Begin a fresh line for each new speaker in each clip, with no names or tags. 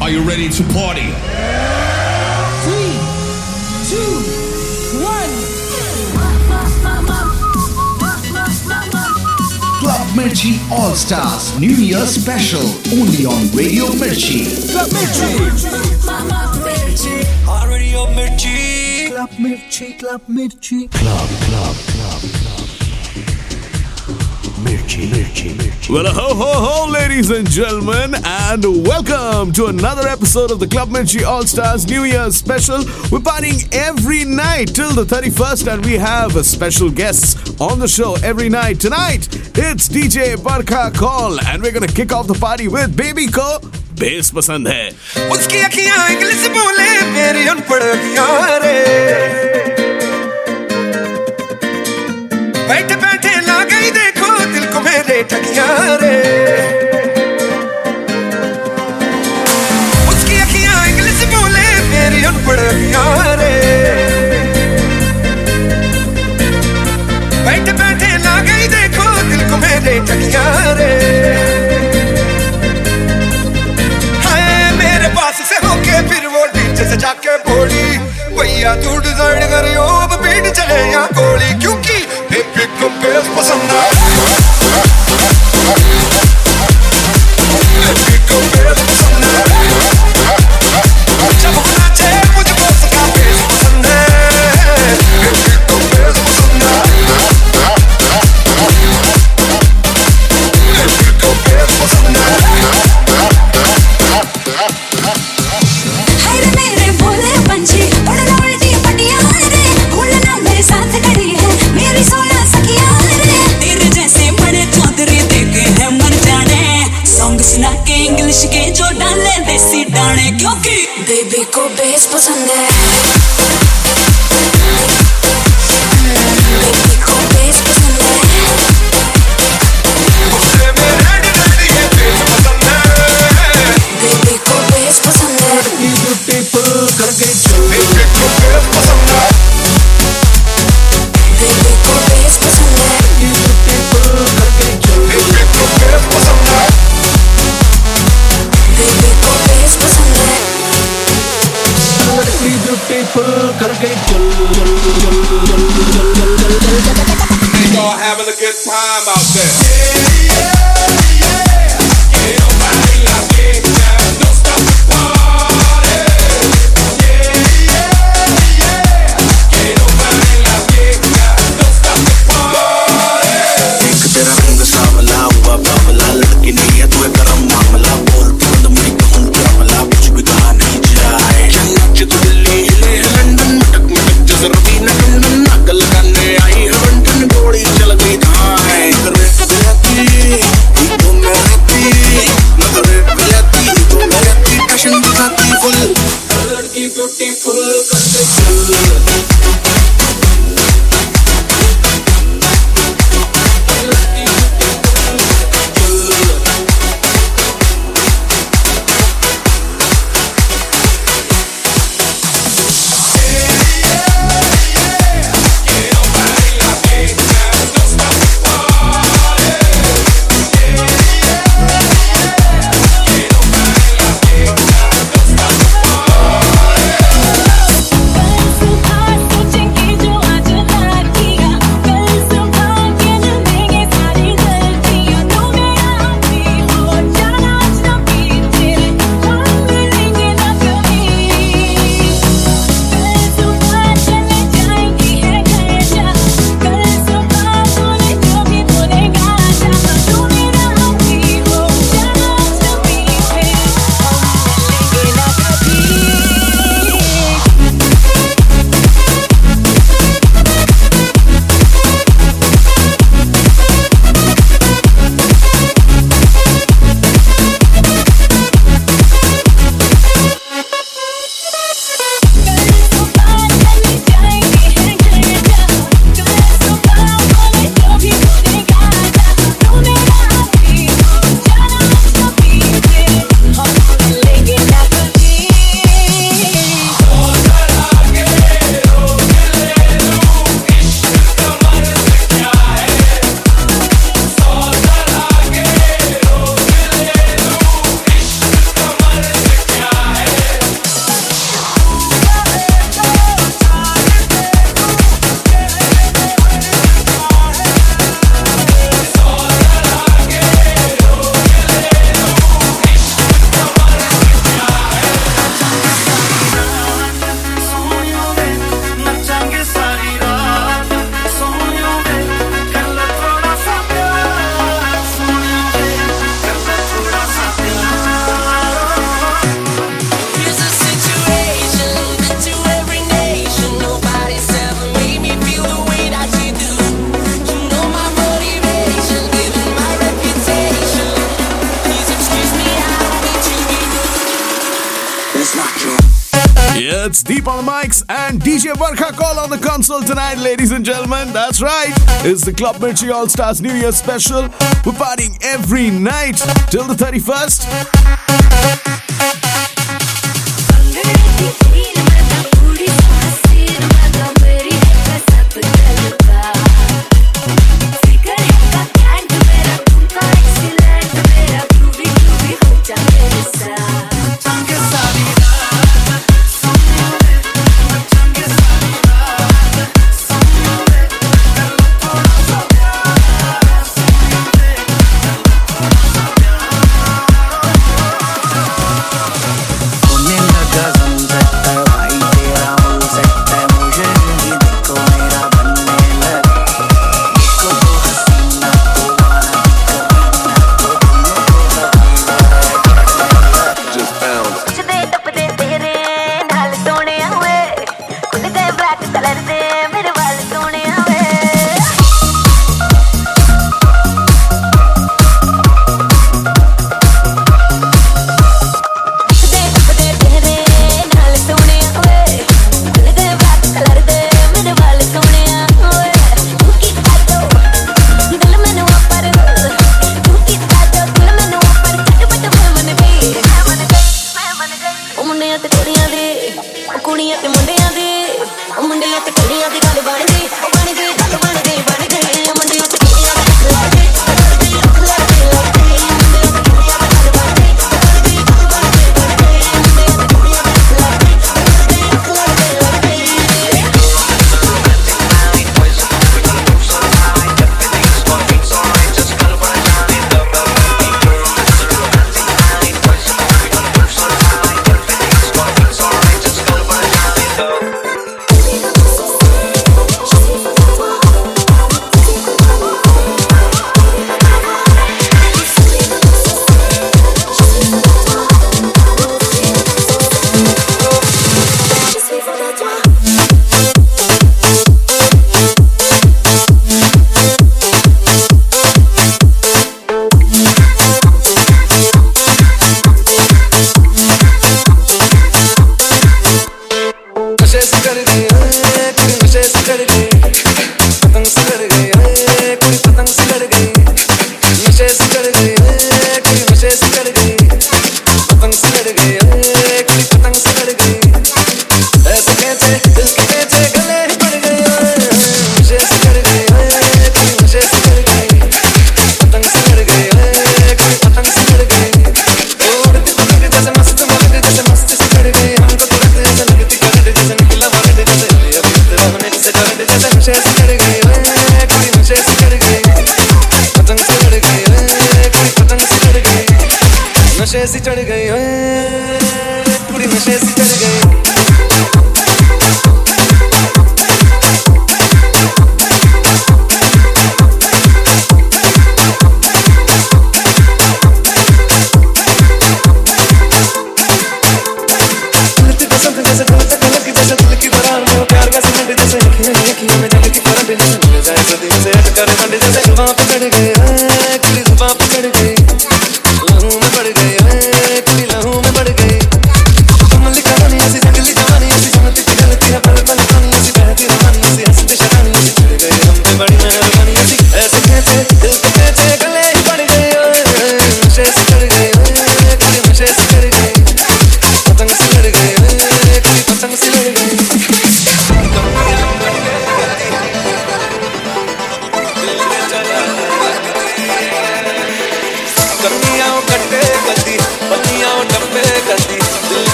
Are you ready to party?
Three, two, one.
Club Mirchi All Stars New Year Special only on Radio Mirchi.
Club Mirchi.
Radio Mirchi.
Club Mirchi. Club Mirchi.
Club, club, club, club. Mirchi, Mirchi, Mirchi.
Well, ho, ho, ho, ladies and gentlemen, and welcome to another episode of the Club Mirchi All Stars New Year Special. We're partying every night till the 31st, and we have special guests on the show every night. Tonight, it's DJ Barkha Kaul, and we're gonna kick off the party with Baby Ko. Bass पसंद है
उसकी अखियां English बोले मेरी अनपढ़ रे ठगियाँ रे। उसकी अखियाँ इंग्लिश बोले, मेरी अनपढ़ रे। मेरे पास से होके फिर वो नीचे से जाके बोली, भैया, तू डिज़ाइन करियो बीट चले या गोली, क्योंकि बेबी को बेस पसंद है।
It could go better tonight. That's right. It's the Club Mirchi All Stars New Year special. We're partying every night till the 31st.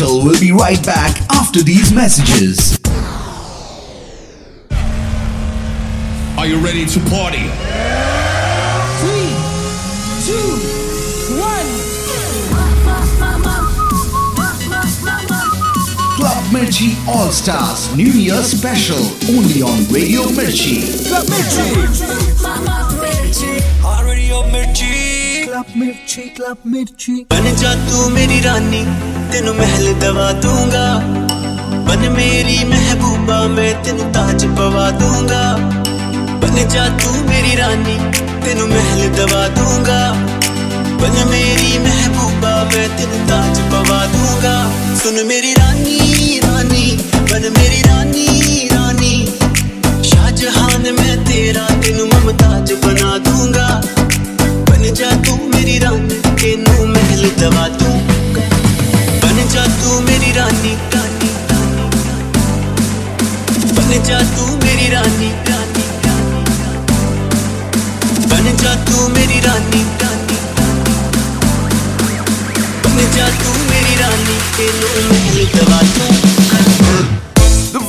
Year Special will be right back after these messages.
Are you ready to party?
Three, two, one.
Club Mirchi All Stars New Year Special only on Radio Mirchi.
Club Mirchi.
Radio मिर्ची
Club Mirchi. Club Mirchi.
बन जा तू मेरी रानी तेनू महल दवा दूंगा बन मेरी महबूबा मैं तेनू ताज पवा दूंगा बन जा तू मेरी रानी तेनू महल दवा दूंगा बन मेरी महबूबा मैं तेनू ताज पवा दूंगा सुन मेरी रानी रानी बन मेरी रानी जा तू मेरी रानी रानी बन जा तू मेरी रानी रानी बन जा तू मेरी रानी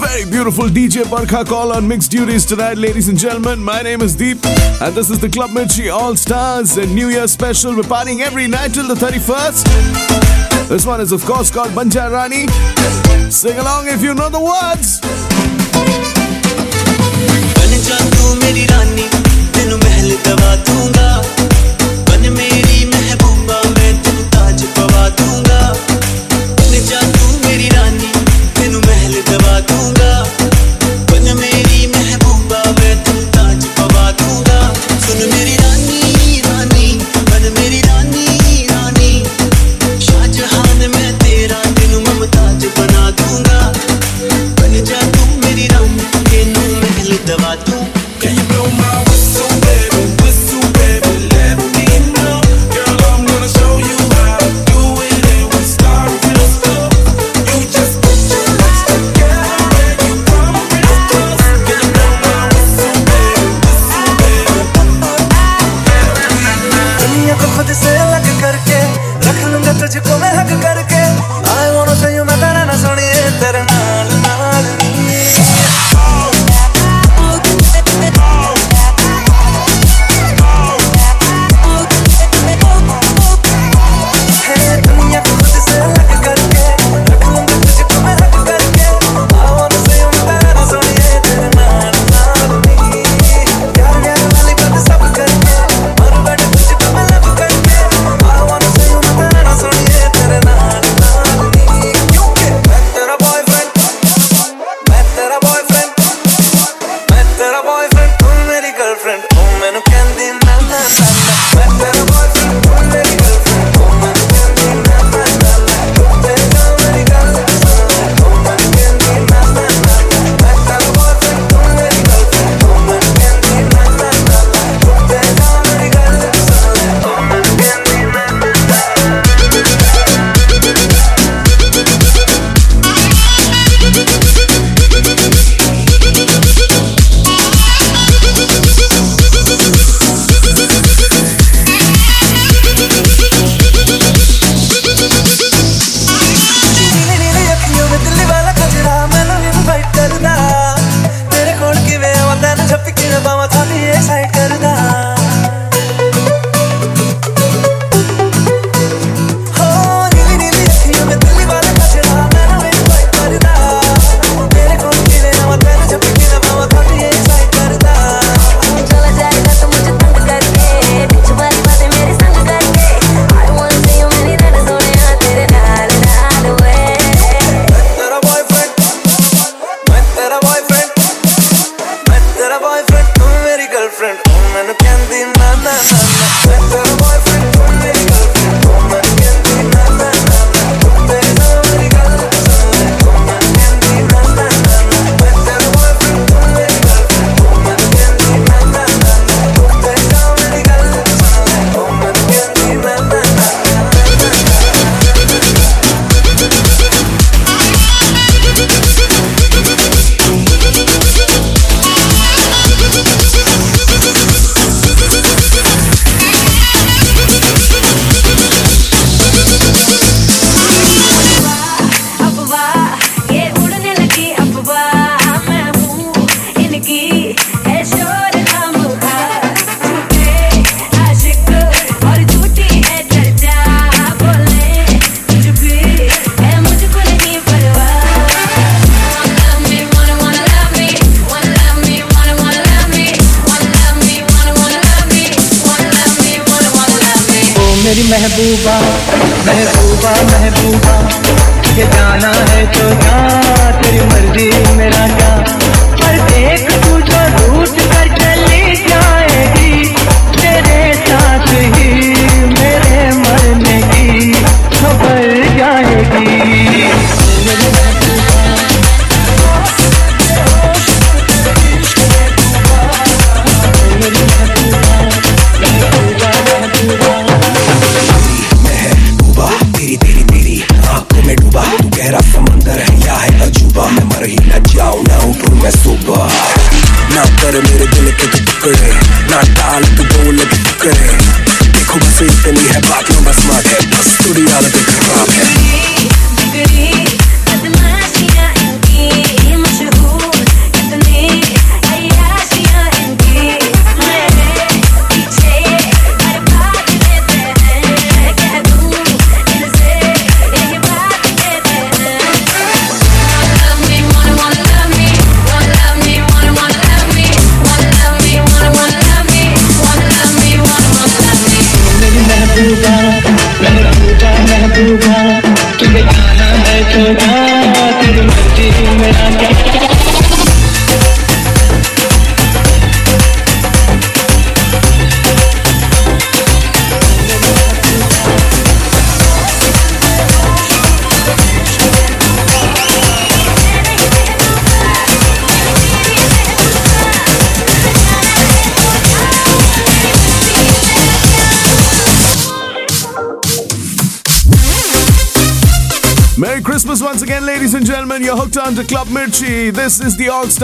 very beautiful DJ Barkha Kaul on mixed duties tonight, ladies and gentlemen. My name is Deep, and this is the Club Mirchi All Stars and New Year special. We're partying every night till the 31st. This one is, of course, called Banjarani. Sing along if you know the words.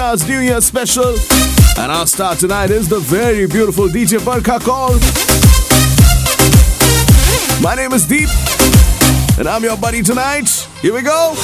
New Year special. And our star tonight is the very beautiful DJ Barkha Kaul. My name is Deep, and I'm your buddy tonight. Here we go.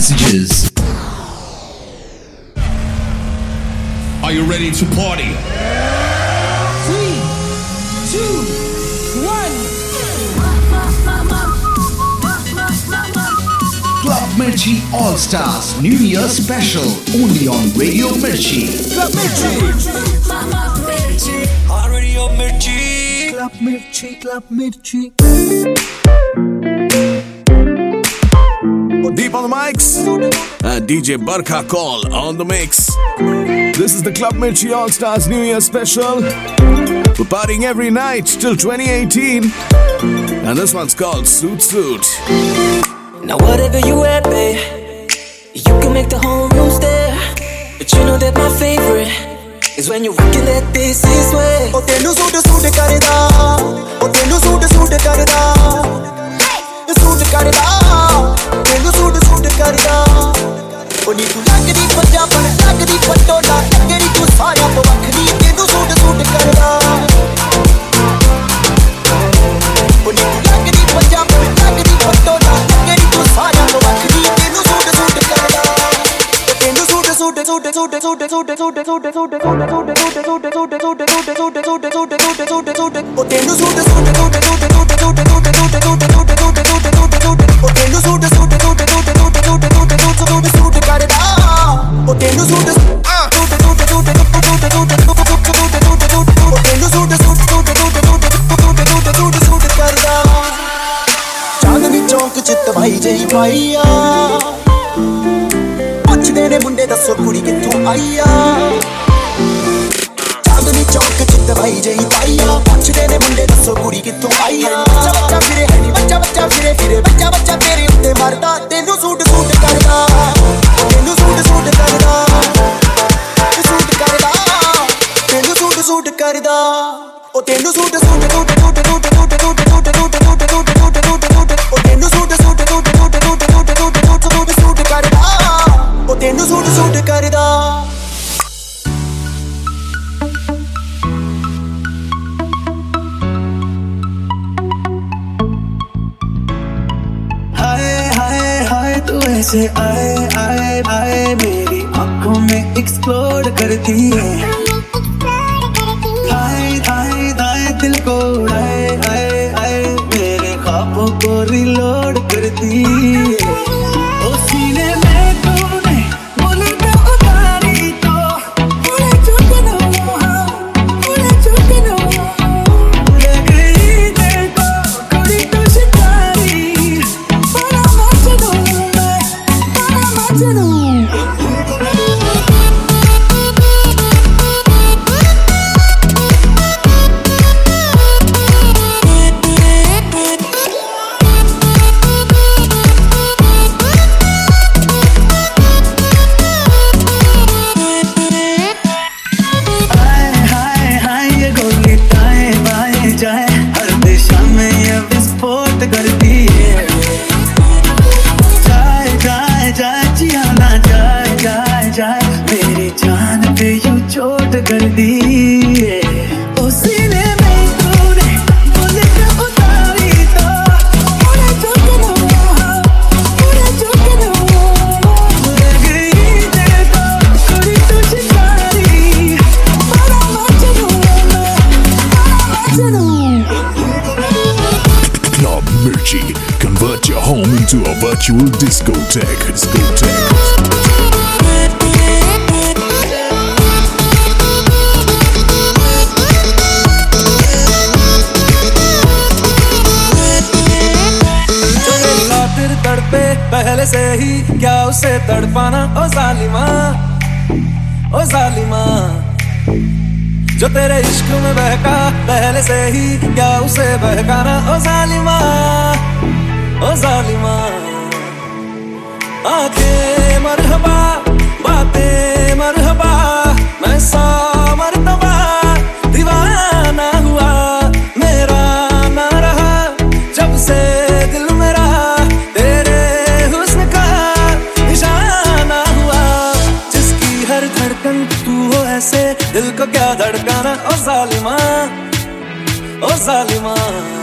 Messages.
Are you ready to party?
Three, two, one.
Club Mirchi All Stars New Year Special only on Radio Mirchi.
Club Mirchi.
Already on Mirchi.
Club Mirchi. Club Mirchi.
DJ Barkha Kaul on the mix. This is the Club Mirchi All Stars New Year special. We're partying every night till 2018. And this one's called Suit Suit.
Now, whatever you at, babe, you can make the whole room stare. But you know that my favorite. is when you wicked that this is way
o oh, tenu suit suit karda o tenu suit suit karda hey suit karda tenu suit suit karda ਨੀ ਤੂੰ ਲੱਗਦੀ ਪੰਜਾਬਣ ਲੱਗਦੀ ਪਟੋਲਾ ਲੱਗਦੀ ਤੂੰ ਸਾਰਿਆਂ ਤੋਂ ਵੱਖਰੀ ਤੈਨੂੰ ਸੂਟ ਸੂਟ ਕਰਦਾ ਉਹ ਨੀ ਤੂੰ ਲੱਗਦੀ ਪੰਜਾਬਣ ਲੱਗਦੀ ਪਟੋਲਾ ਲੱਗਦੀ ਤੂੰ ਸਾਰਿਆਂ ਤੋਂ ਵੱਖਰੀ ਤੈਨੂੰ ਸੂਟ ਸੂਟ ਕਰਦਾ ਉਹ ਤੈਨੂੰ suit suit suit suit suit suit
suit suit suit suit ऐसे आए आए आए, मेरी आँखों में एक्सप्लोर करती है। आए आए आए दिल को आए आए आए मेरे ख्वाबों को रिलोड करती है।
Discotheque. Discotheque.
पहले से ही क्या उसे तड़पाना ओ जालिमा ओ जालिमा, जो तेरे इश्क में बहका, पहले से ही क्या उसे बहकाना ओ जालिमा ओ जालिमा ظالمان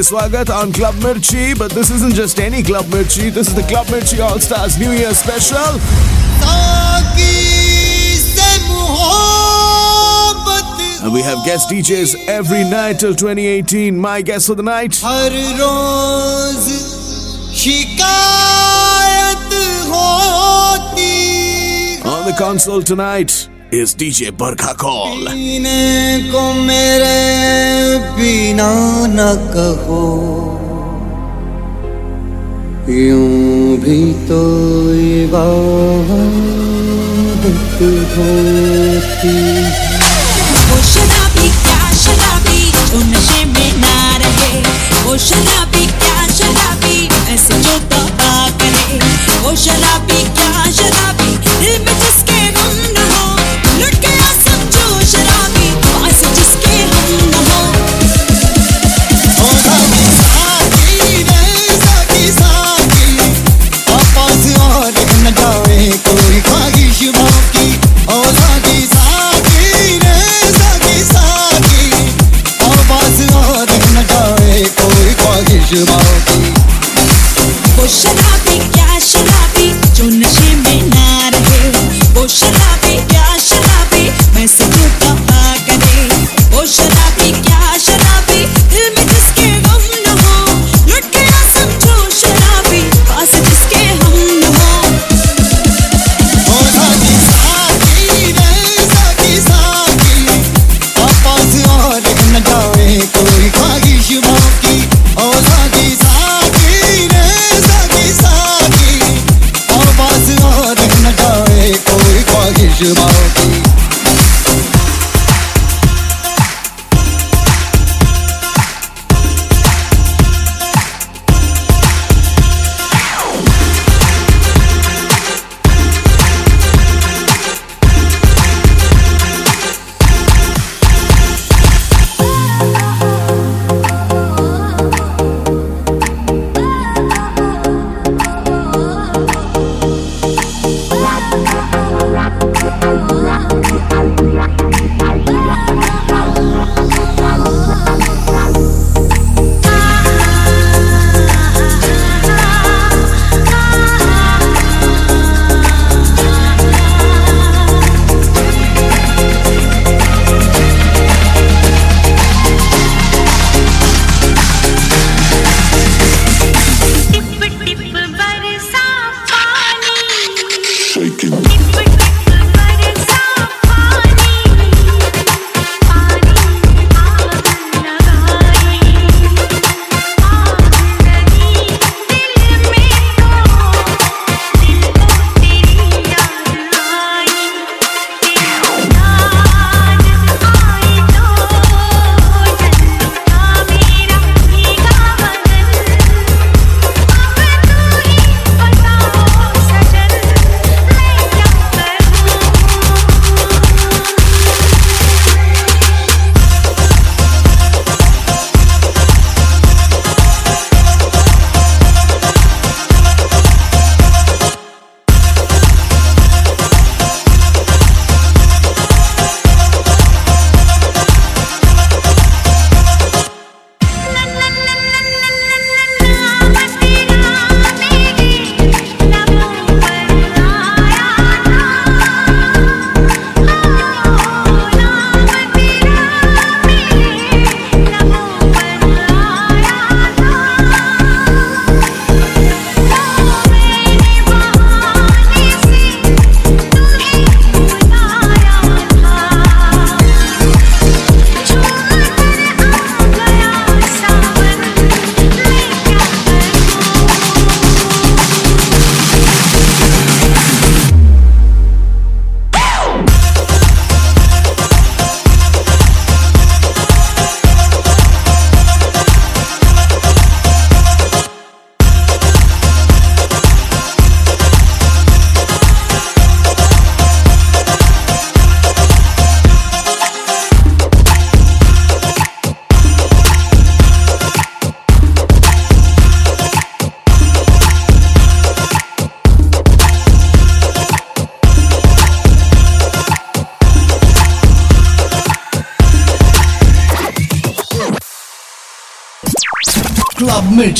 से
स्वागत
on Club Mirchi. But this isn't just any Club Mirchi. This is the Club Mirchi All Stars New Year Special. And we have guest DJs every night till 2018. My guest for the night. On the console tonight. is DJ Barkha Call.
पीने को मेरे बिना न कहो यूँ भी तो इबादत होती
है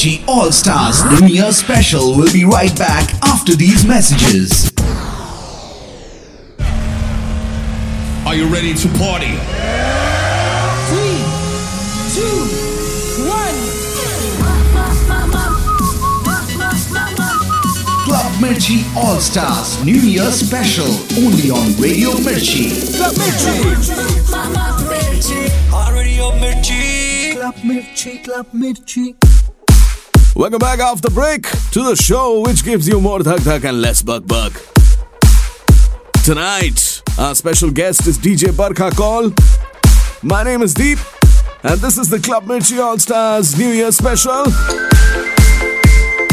Club Mirchi All Stars New Year Special will be right back after these messages.
Are you ready to party?
Three, two, one.
Club Mirchi All Stars New Year Special only on Radio Mirchi.
Club Mirchi.
Radio Mirchi.
Club Mirchi. Club Mirchi.
Welcome back after break to the show which gives you more thug thug and less bug bug. Tonight, our special guest is DJ Barkha Kaul. My name is Deep, and this is the Club Mirchi All Stars New Year special.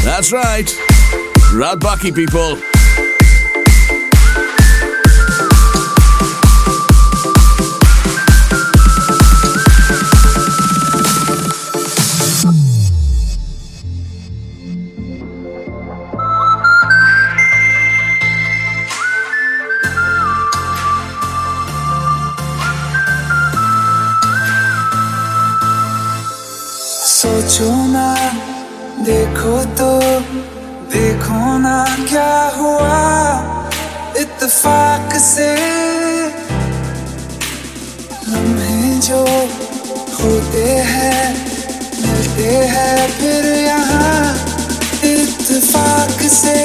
That's right, Rad Baki people.
सोचो ना, देखो तो देखो ना क्या हुआ इतफाक से। लम्हे जो होते हैं, मिलते हैं फिर यहाँ इतफाक से।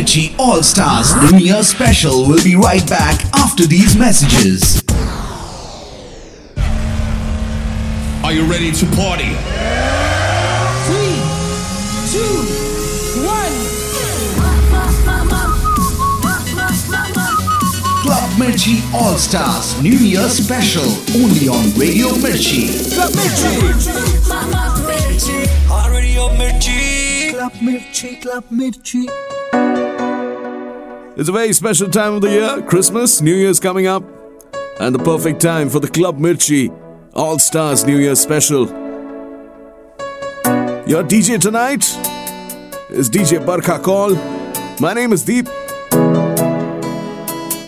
Energy All Stars Lumiere Special will be right back after these messages.
Are you ready to party?
Three, two, one.
Club Mirchi All Stars New Year Special only on Radio Mirchi.
Club Mirchi.
Radio Mirchi.
Club Mirchi. Club Mirchi.
It's a very special time of the year. Christmas, New Year's coming up, and the perfect time for the Club Mirchi All Stars New Year special. Your DJ tonight is DJ Barkha Kaul. My name is Deep,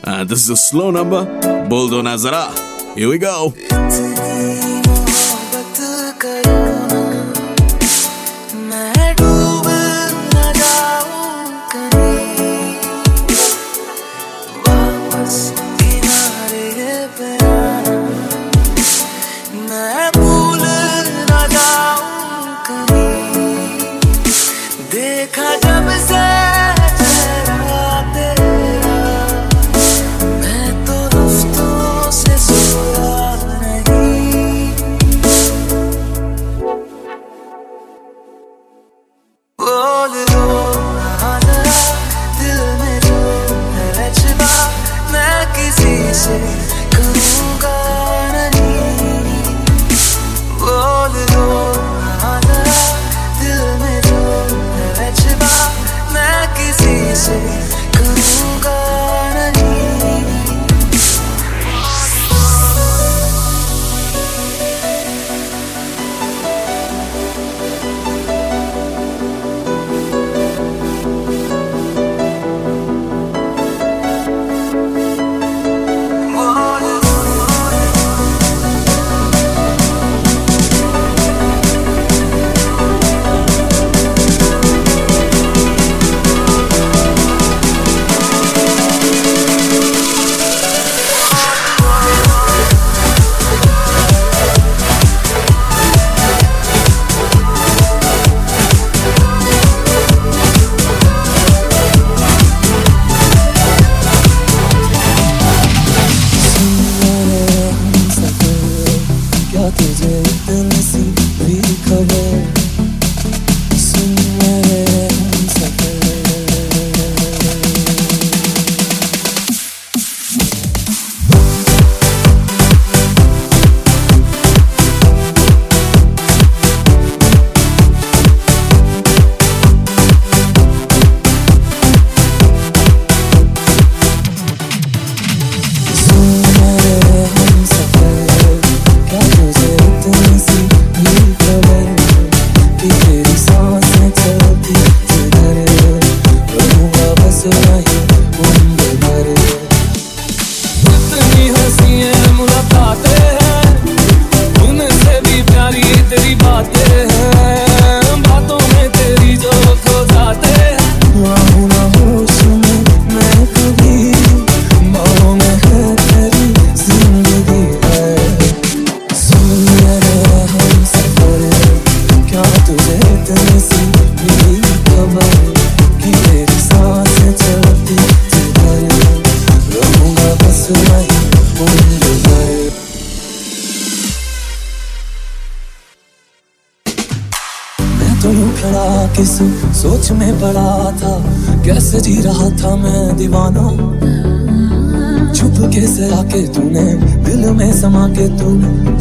and this is a slow number, Boldo Nazara. Here we go.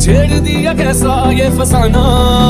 छेड़ दिया कैसा ये फसाना?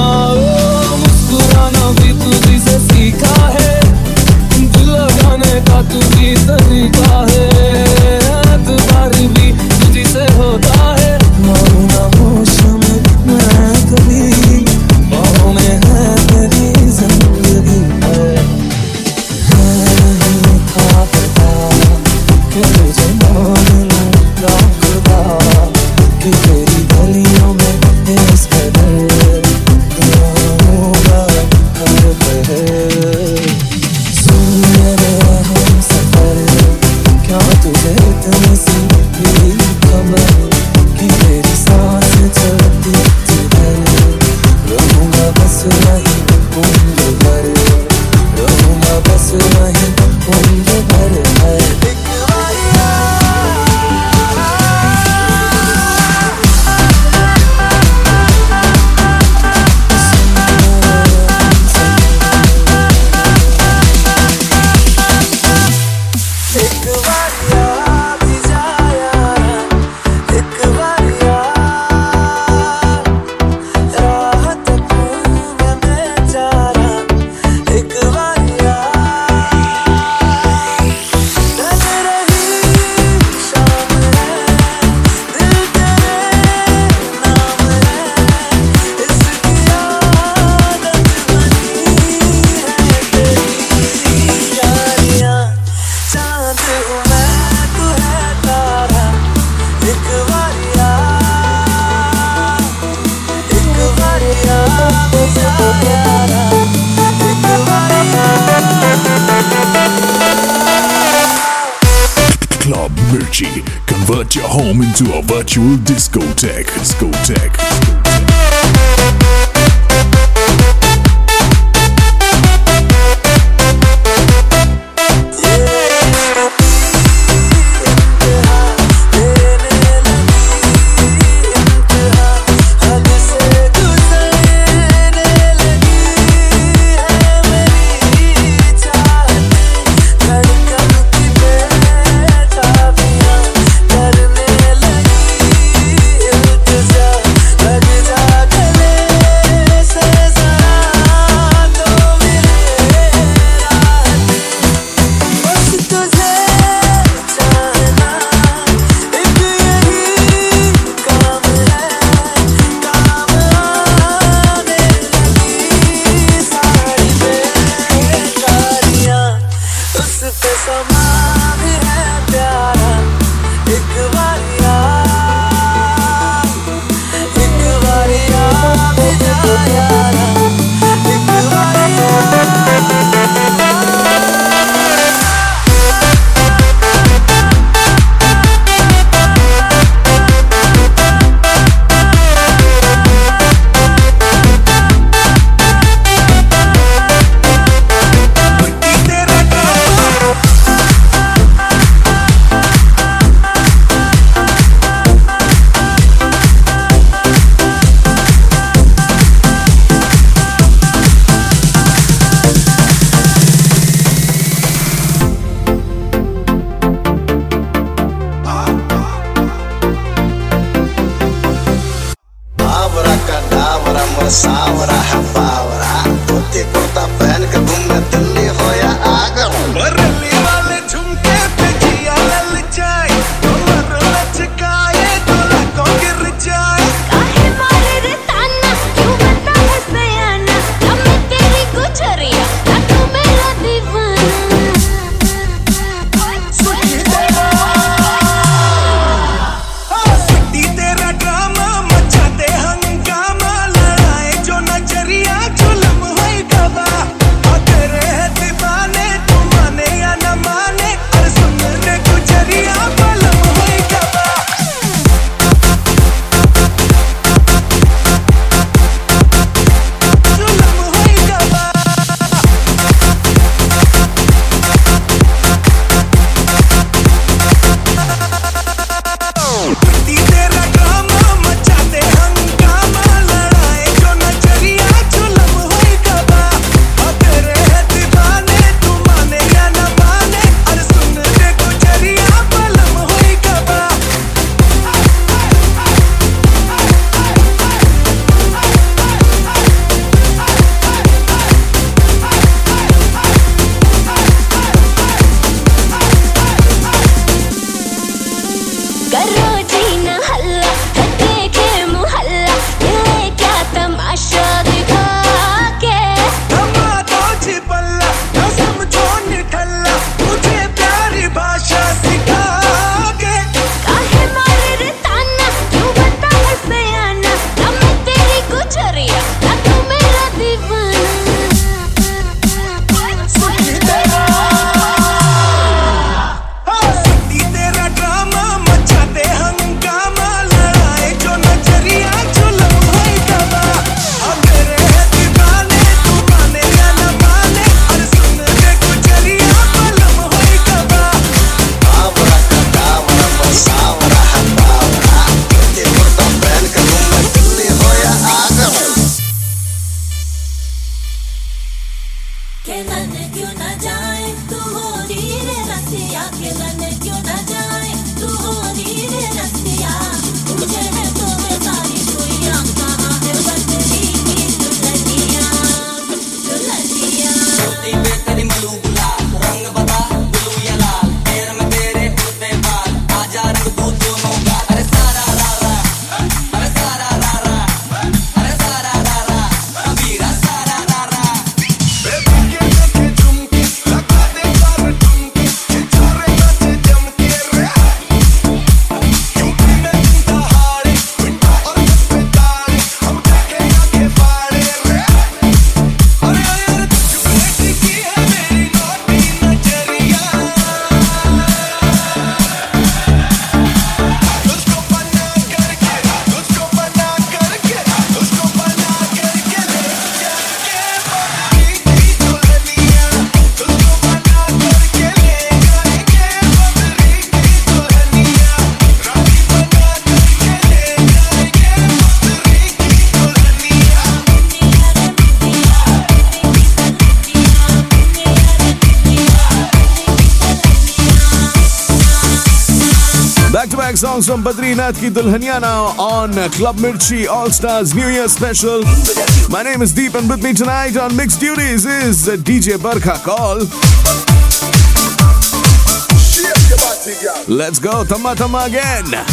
Badrinath Ki Dulhania now on Club Mirchi All Stars New Year Special. My name is Deep and with me tonight on Mixed Duties is DJ Barkha Kaul. Let's go, Tamma Tamma again.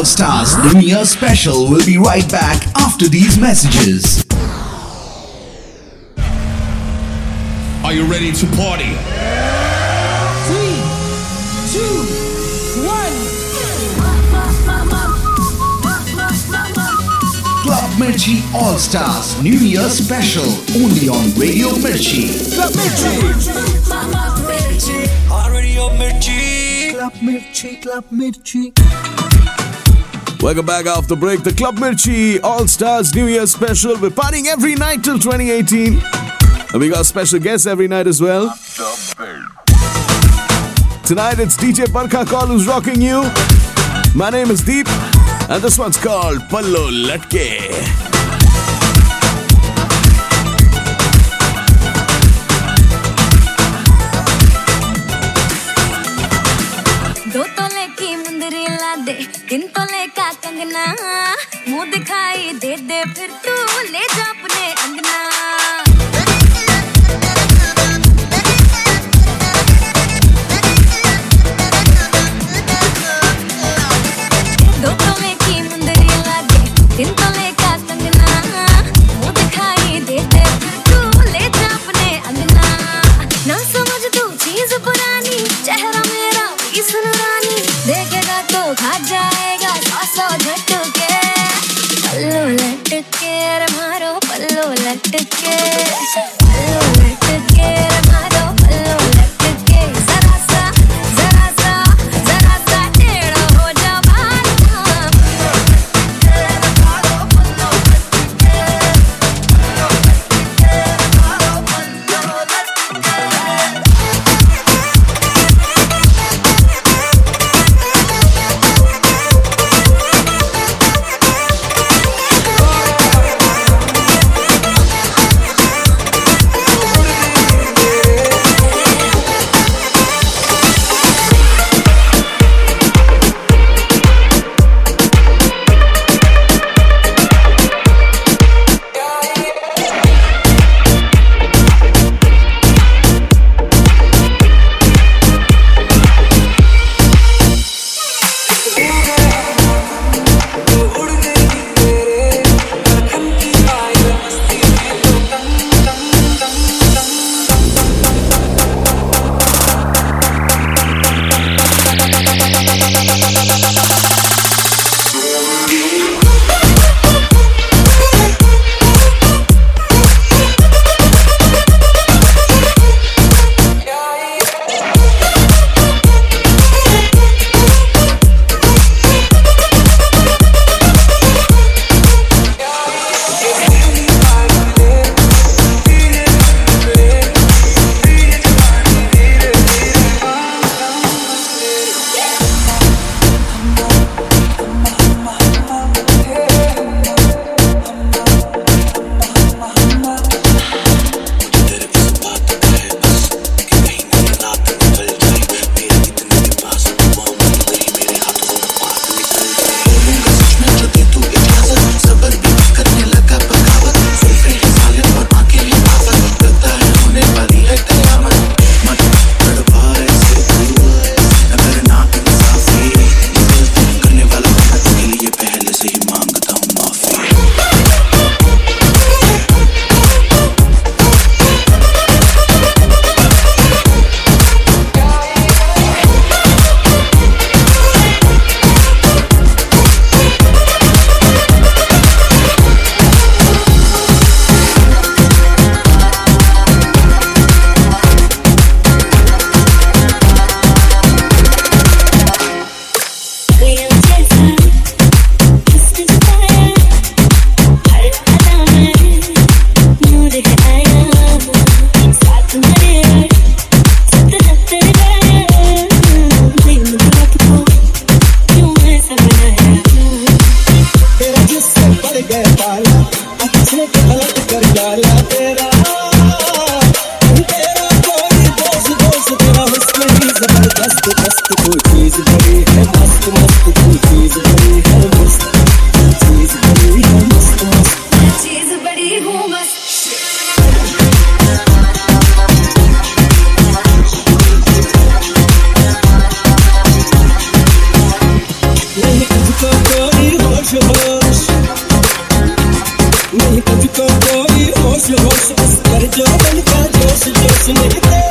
All Stars New Year special will be right back after these messages.
Are you ready to party?
Three, two, one.
Club Mirchi All Stars New Year special only on Radio Mirchi.
Club
Radio Mirchi.
Club Mirchi, Club Mirchi.
Welcome back after break. The Club Mirchi All Stars New Year special. We're partying every night till 2018. And we got special guests every night as well. Tonight it's DJ Barkha Kaul who's rocking you. My name is Deep, and this one's called Pallo Latke.
कर जो मन का जोश जोश है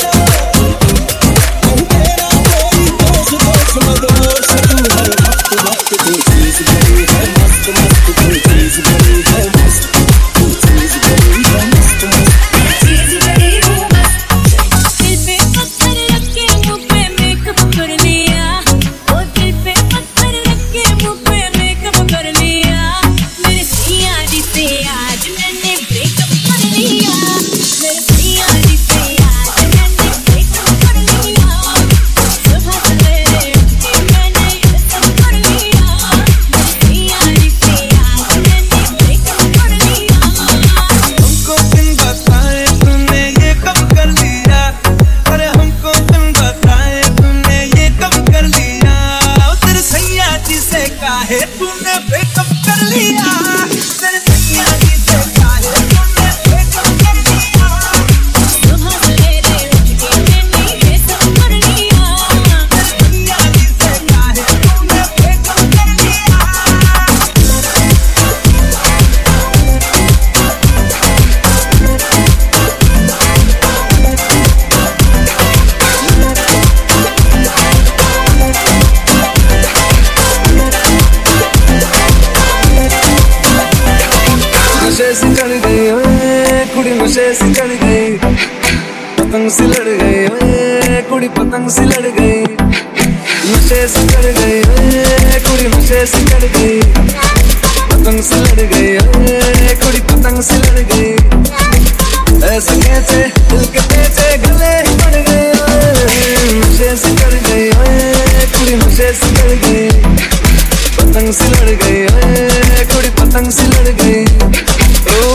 से
लड़ गई। ऐसे कैसे दिल के पेचे गले पड़ गए नशे से चढ़ गई कुड़ी नशे से चढ़ गई। पतंग से लड़ गई कुड़ी पतंग से लड़ गई।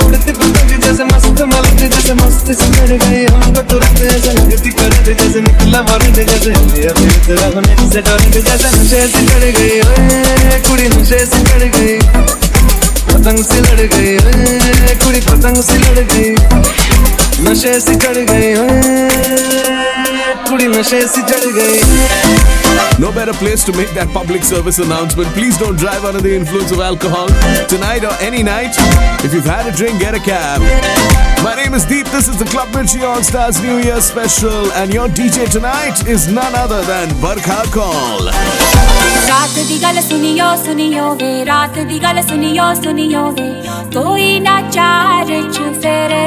उड़ती पतंग जैसे मस्त मलक जैसे मस्त से लड़ गई। हमको तुरंत ऐसा लगती, करंट जैसे निकला वारंट जैसे फिर तेरा होने से डरंट जैसे नशे से चढ़ गई कुड़ी नशे से चढ़ गई। पतंग से लड़ कुड़ी पतंग से लड़ गई नशे से चढ़ कुड़ी नशे से चढ़
No better place to make that public service announcement. Please don't drive under the influence of alcohol tonight or any night. If you've had a drink, get a cab. My name is Deep. This is the Club Mirchi All Stars New Year special, and your DJ tonight is none other than Barkha Kaul.
ਰਾਤ ਦੀ ਗੱਲ ਸੁਣਿਓ ਸੁਣਿਓ ਵੇ ਰਾਤ ਦੀ ਗੱਲ ਸੁਣਿਓ ਸੁਣਿਓ ਵੇ ਕੋਈ ਨਾ ਚਾਰ ਚੁਫੇਰੇ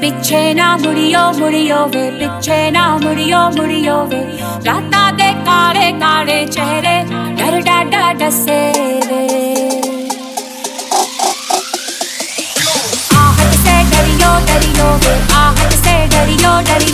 ਪਿੱਛੇ ਨਾ ਮੁੜਿਓ ਮੁੜਿਓ ਵੇ ਪਿੱਛੇ ਨਾ ਮੁੜਿਓ ਮੁੜਿਓ ਵੇ ਰਾਤਾਂ ਦੇ ਕਾਲੇ ਕਾਲੇ ਚਿਹਰੇ ਡਰ ਡਾਡਾ ਡਸੇ ਵੇ आहट से डरियो डरियो वे आहट से डरियो डरियो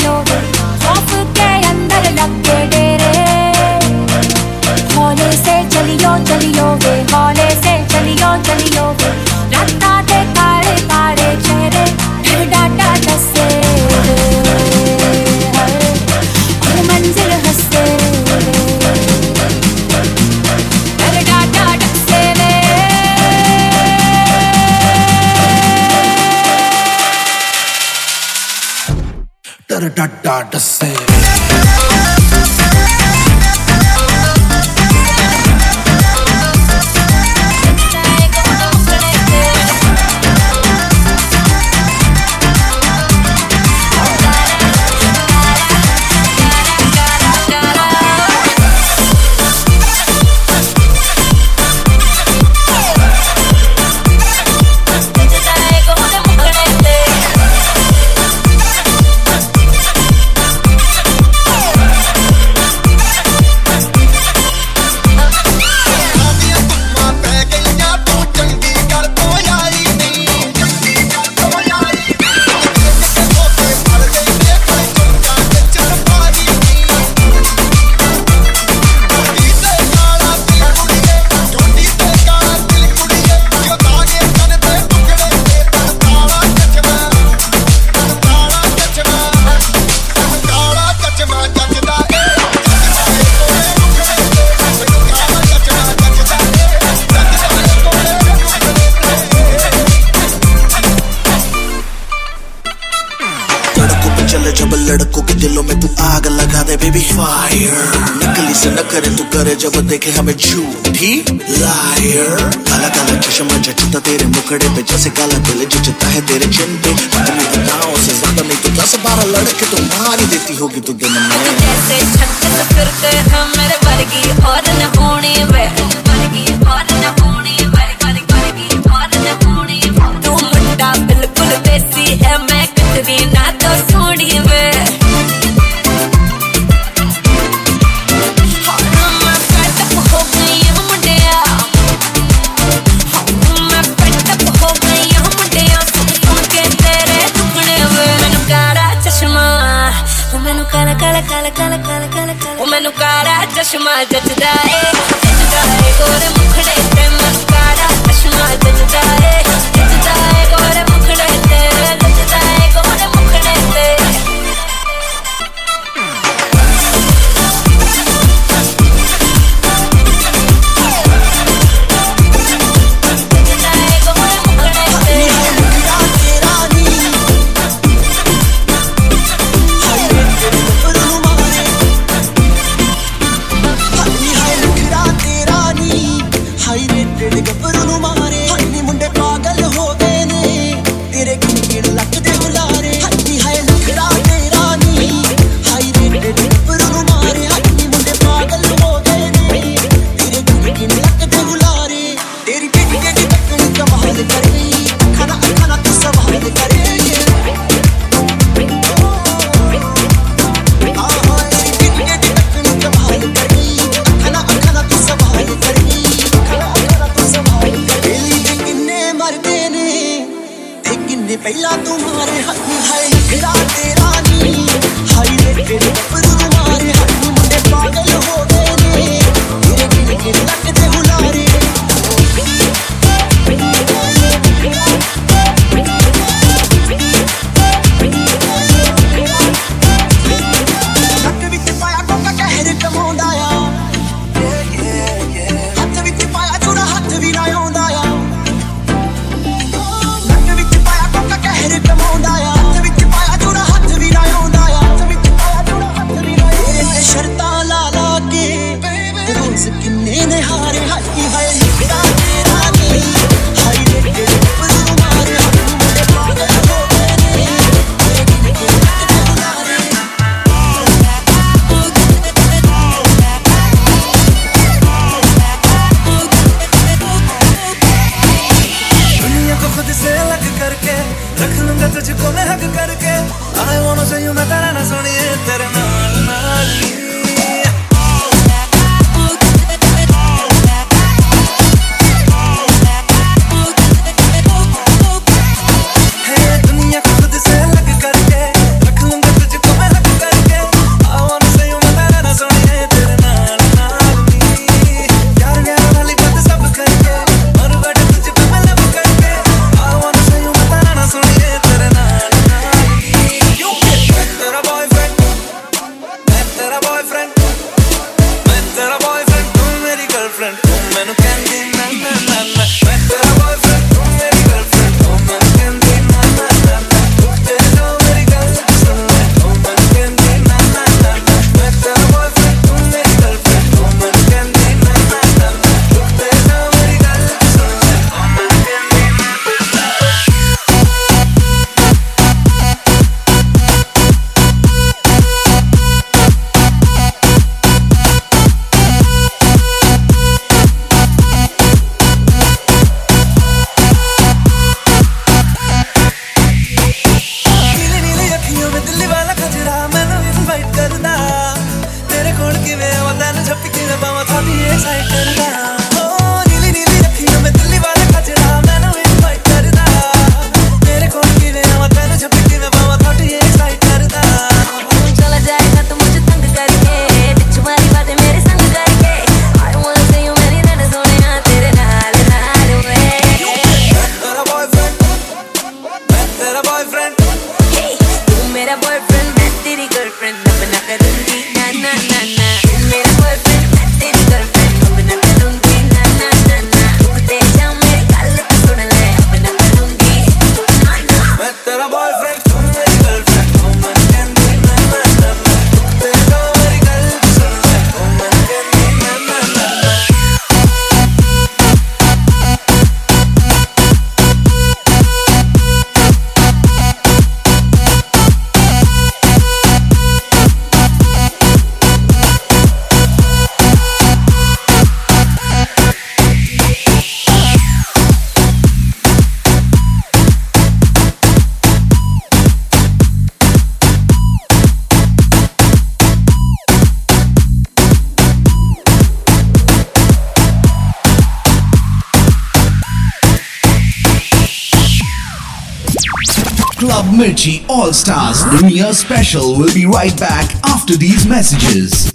Stars New Year Special will be right back after these messages.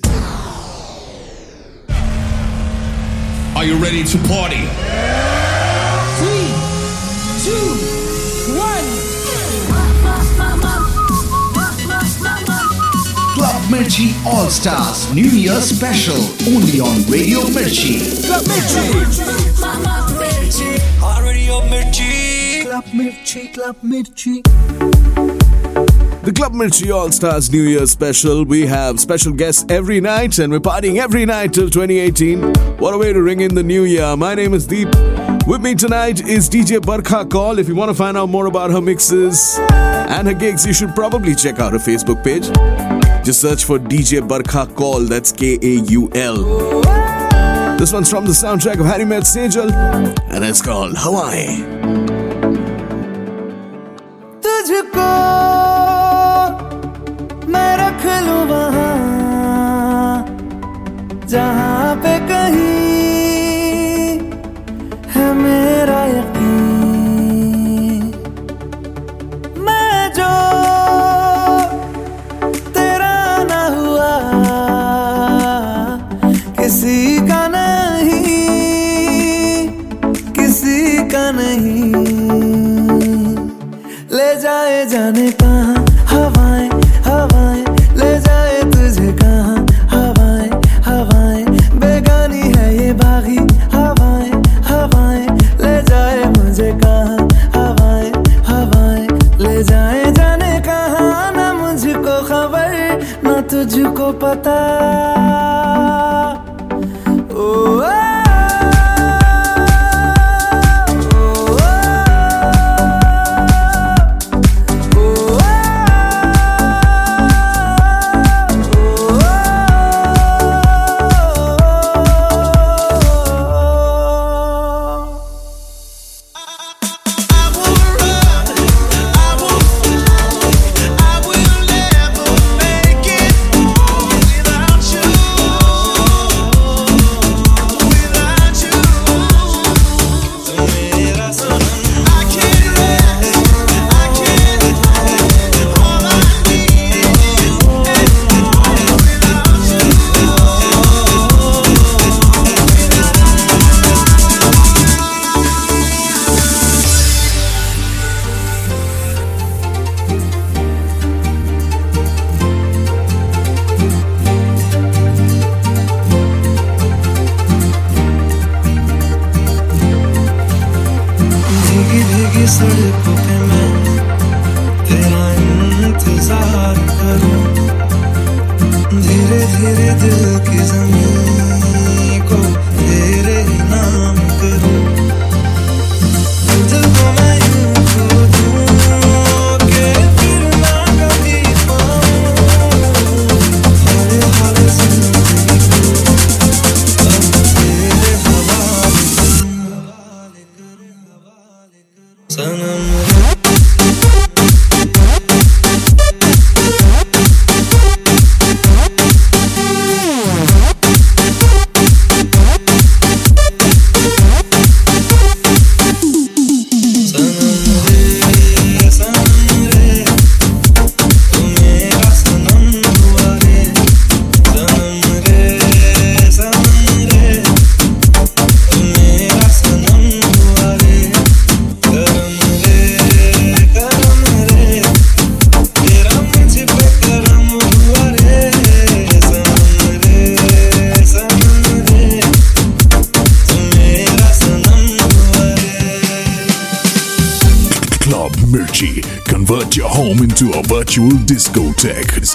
Are you ready to party?
Three, two, one.
Club Mirchi All Stars New Year Special only on Radio Mirchi.
Club
Radio Mirchi. Club Mirchi, Club Mirchi.
The Club Mirchi All Stars New Year special. We have special guests every night and we're partying every night till 2018. What a way to ring in the new year. My name is Deep. With me tonight is DJ Barkha Kaul. If you want to find out more about her mixes and her gigs, you should probably check out her Facebook page. Just search for DJ Barkha Kaul. That's K A U L. This one's from the soundtrack of Harry Met Sejal and it's called
Hawayein. Discotheque.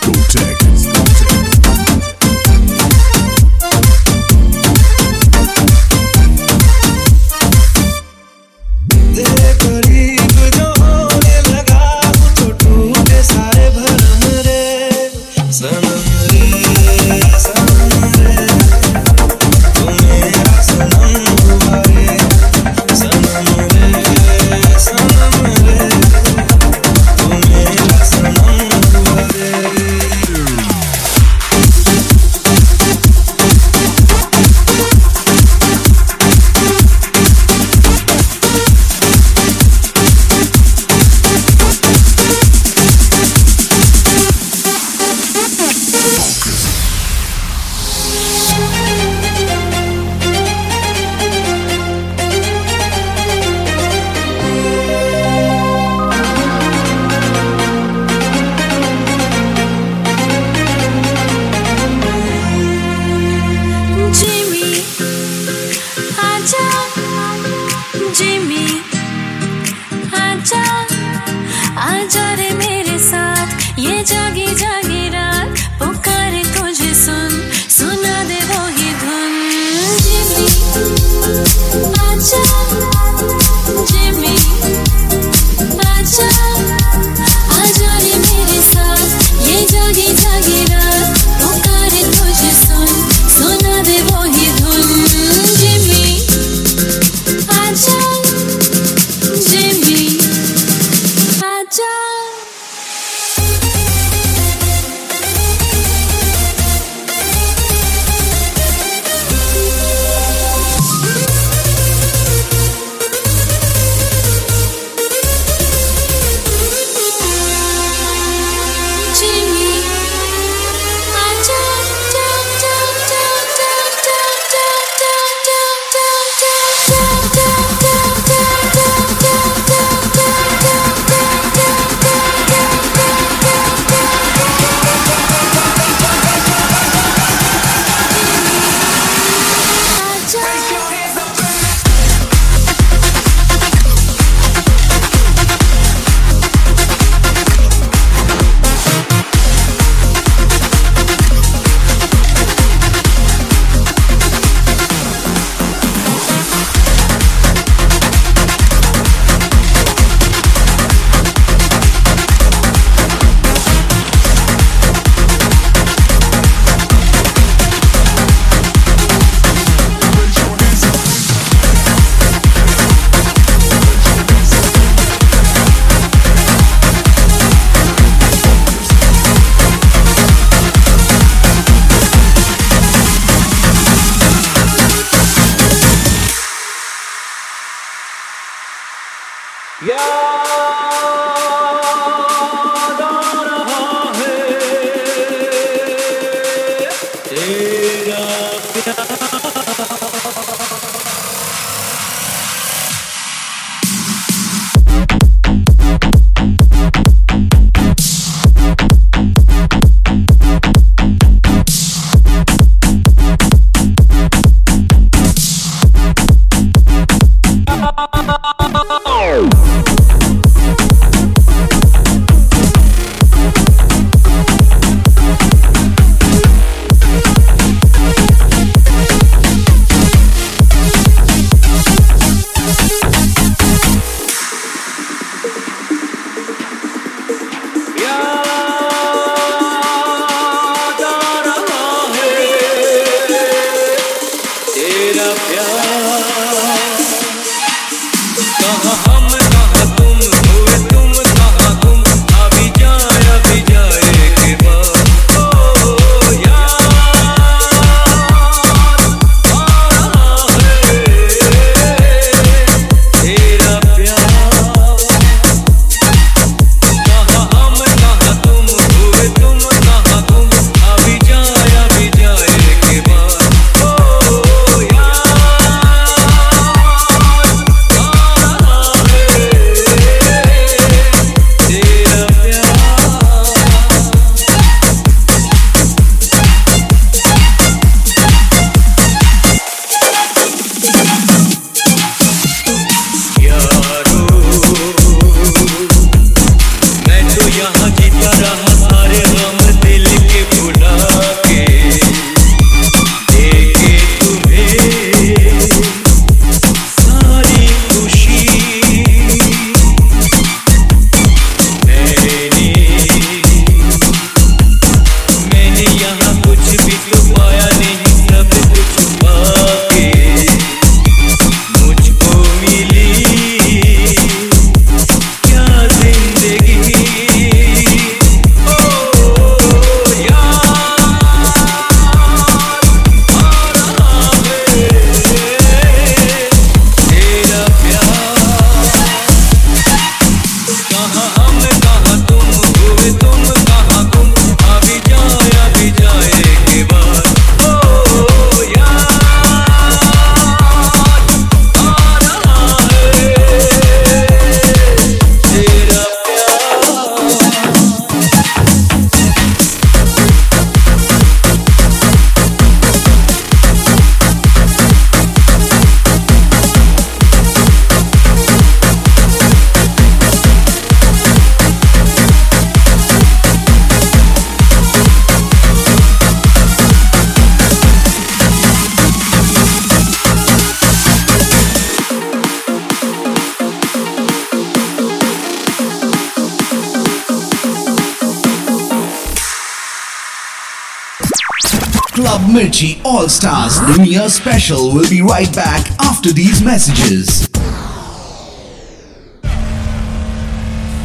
Special will be right back after these messages.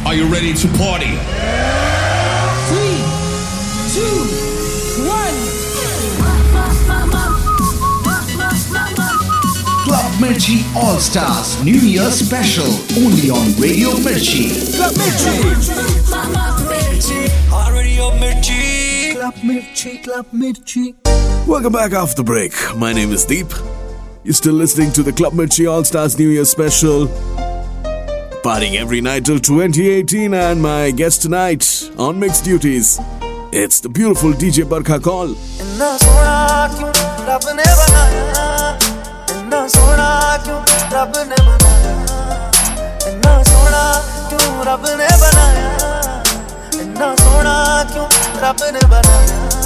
Are you ready to party?
Three, two, one.
Club Mirchi All Stars New Year Special only on Radio Mirchi.
Club Mirchi.
Radio Mirchi.
Club Mirchi. Club Mirchi.
Welcome back after break. My name is Deep. You're still listening to the Club Mirchi All Stars New Year special. Partying every night till 2018, and my guest tonight on mixed duties, it's the beautiful DJ Barkha
Kaul. ਰੱਬ ਨੇ ਬਣਾਇਆ ਇੰਨਾ ਸੋਹਣਾ ਕਿਉਂ
ਰੱਬ ਨੇ ਬਣਾਇਆ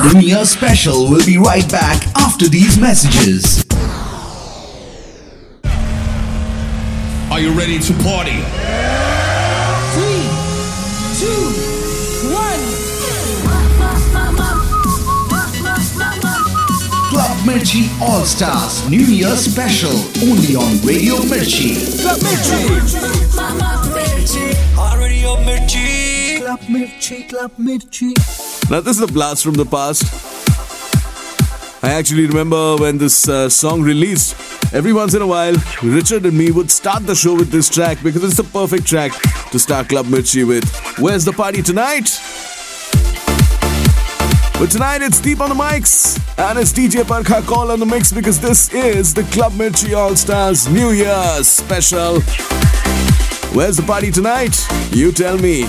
Stars New Year Special will be right back after these messages.
Are you ready to party?
Three, two, one.
Club Mirchi All Stars New Year Special only on Radio Mirchi.
Club
Radio Mirchi. Club Mirchi, Club Mirchi.
Now, this is a blast from the past. I actually remember when this uh, song released. Every once in a while, Richard and me would start the show with this track because it's the perfect track to start Club Mirchi with. Where's the party tonight? But tonight it's Deep on the mics and it's DJ Barkha Kaul on the mix because this is the Club Mirchi All Stars New Year special. Where's the party tonight? You tell me.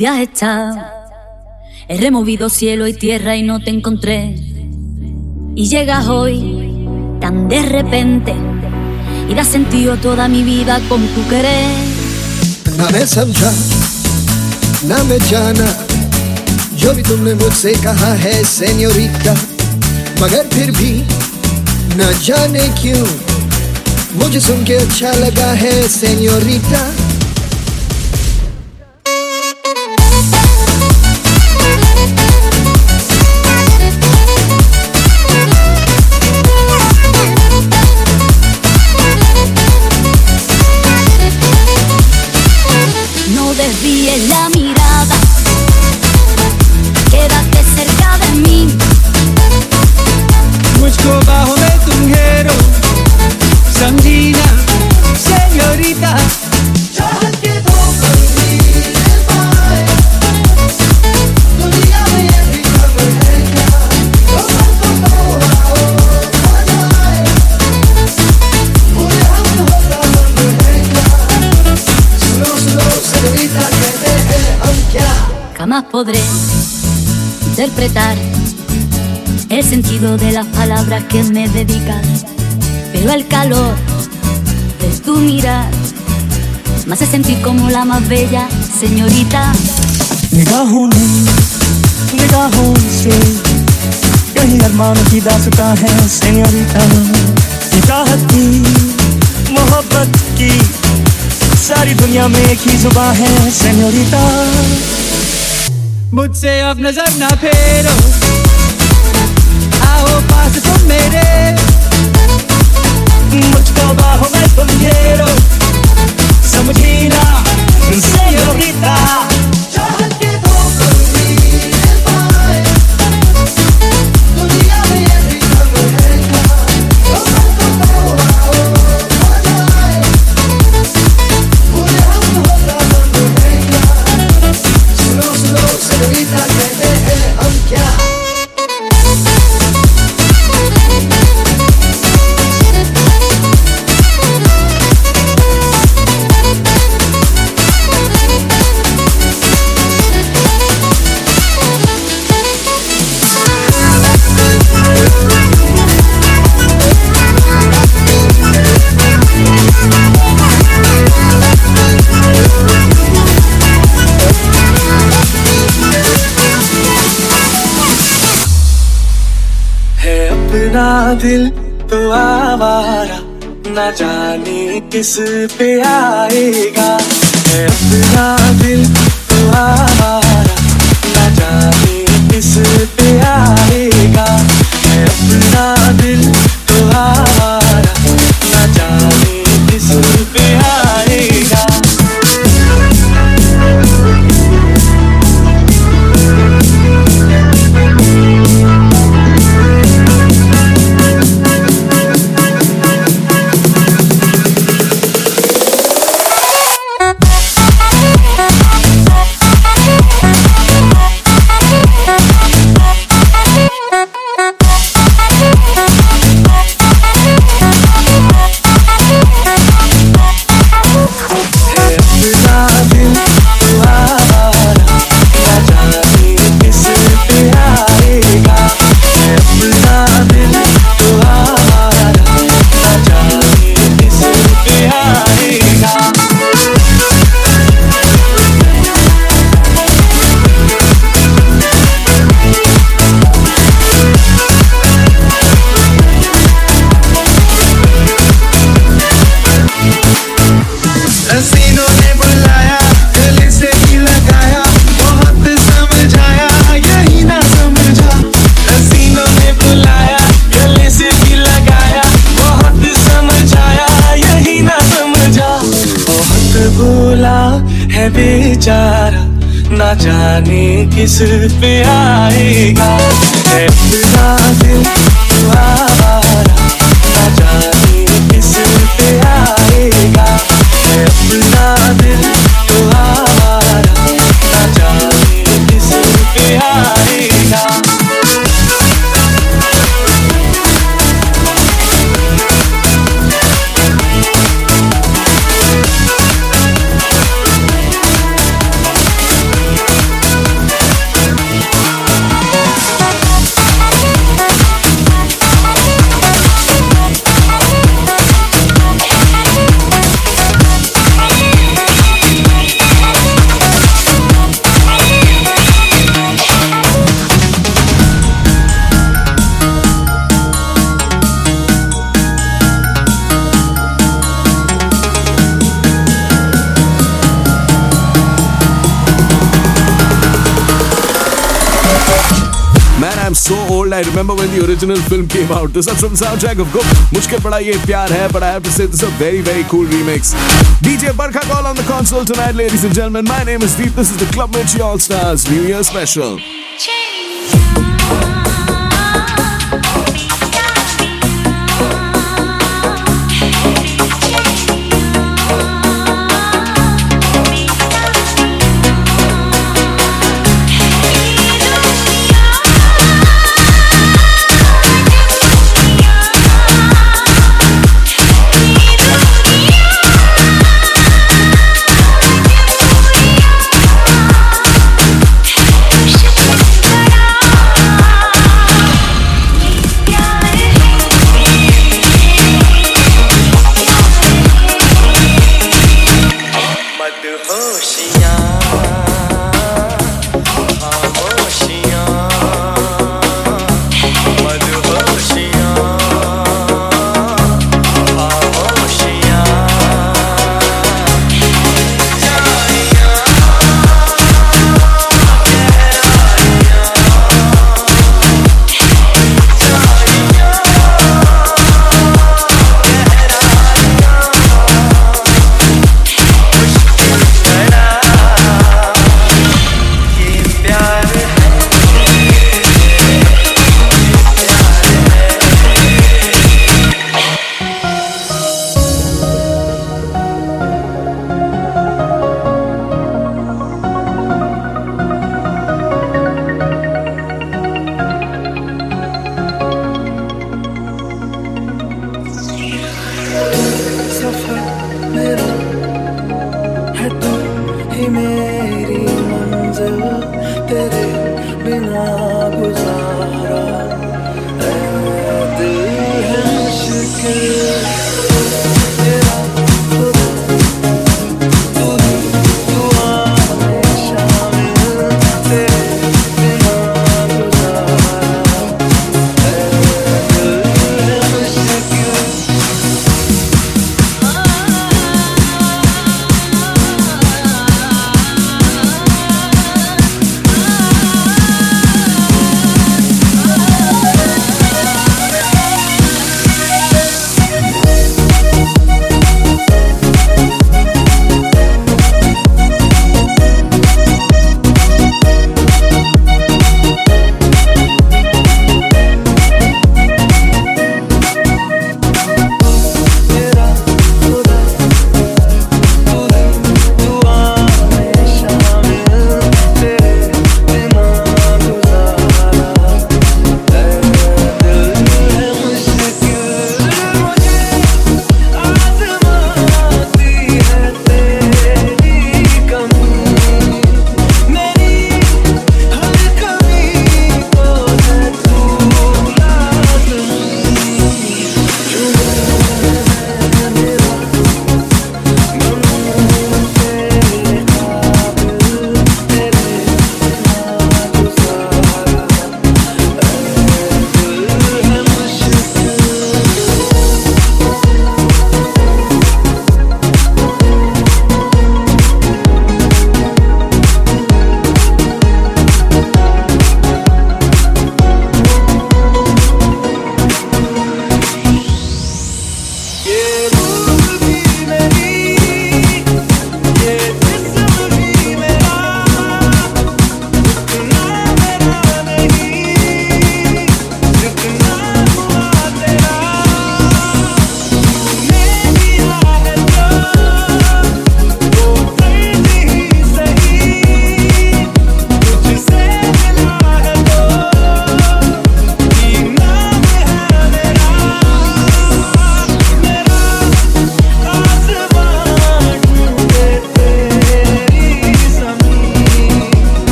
dónde has estado. He removido cielo y tierra y no te encontré. Y llegas hoy tan de repente y das sentido toda mi vida con tu querer.
Nave Santa, Nave Chana, yo vi tu se kaha hai señorita, magar phir bhi na jane kyun, mujhe sun ke acha laga señorita.
interpretar el sentido de las palabras que me dedicas, pero el calor de tu mirar me hace sentir como la más bella señorita.
निगाहों ने निगाहों से कहीं अरमानों की दास्तां है सेनियोरिटा ये चाहत की मोहब्बत की सारी दुनिया में एक ही जुबान है सेनियोरिटा
मुझसे अब नज़र ना फेरो। आओ पास तुम मेरे।
मुझको बाहों में तुम घेरो। समझी ना सेयोरिता दिल तो आवारा न जाने किस पे आएगा। अपना दिल तो आवारा किस पे आएगा।
Remember when the original film came out. This is from soundtrack of Gupt. Mushkil Pada Ye Pyar Hai, but I have to say this is a very, very cool remix. DJ Barkha Kaul on the console tonight, ladies and gentlemen. My name is Deep. This is the Club Mirchi All Stars New Year Special.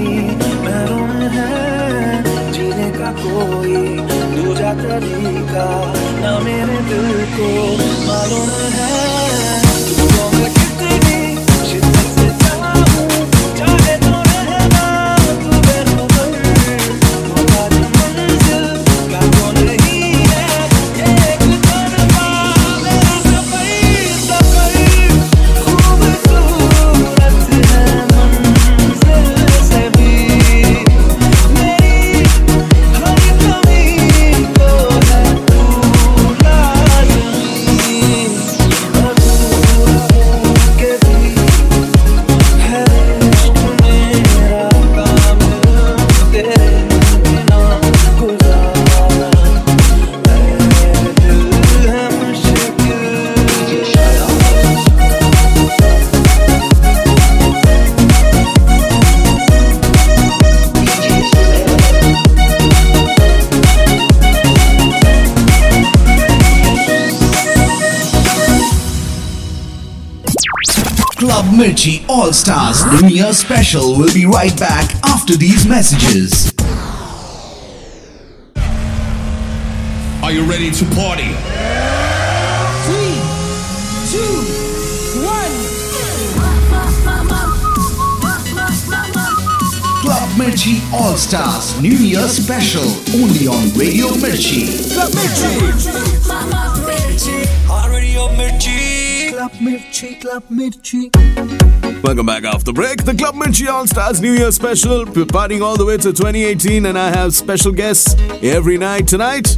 जिंदगानी महरूम है जीने का कोई दूजा तरीका ना मेरे दिल को मालूम है
All Stars New Year Special will be right back after these messages.
Are you ready to party?
Three, two, one.
Club Mirchi All Stars New Year Special only on Radio Mirchi.
Club Mirchi.
Radio Mirchi.
Club Mirchi, Club Mirchi.
Welcome back after break. The Club Mirchi All Stars New Year Special. Partying all the way to 2018, and I have special guests every night. Tonight,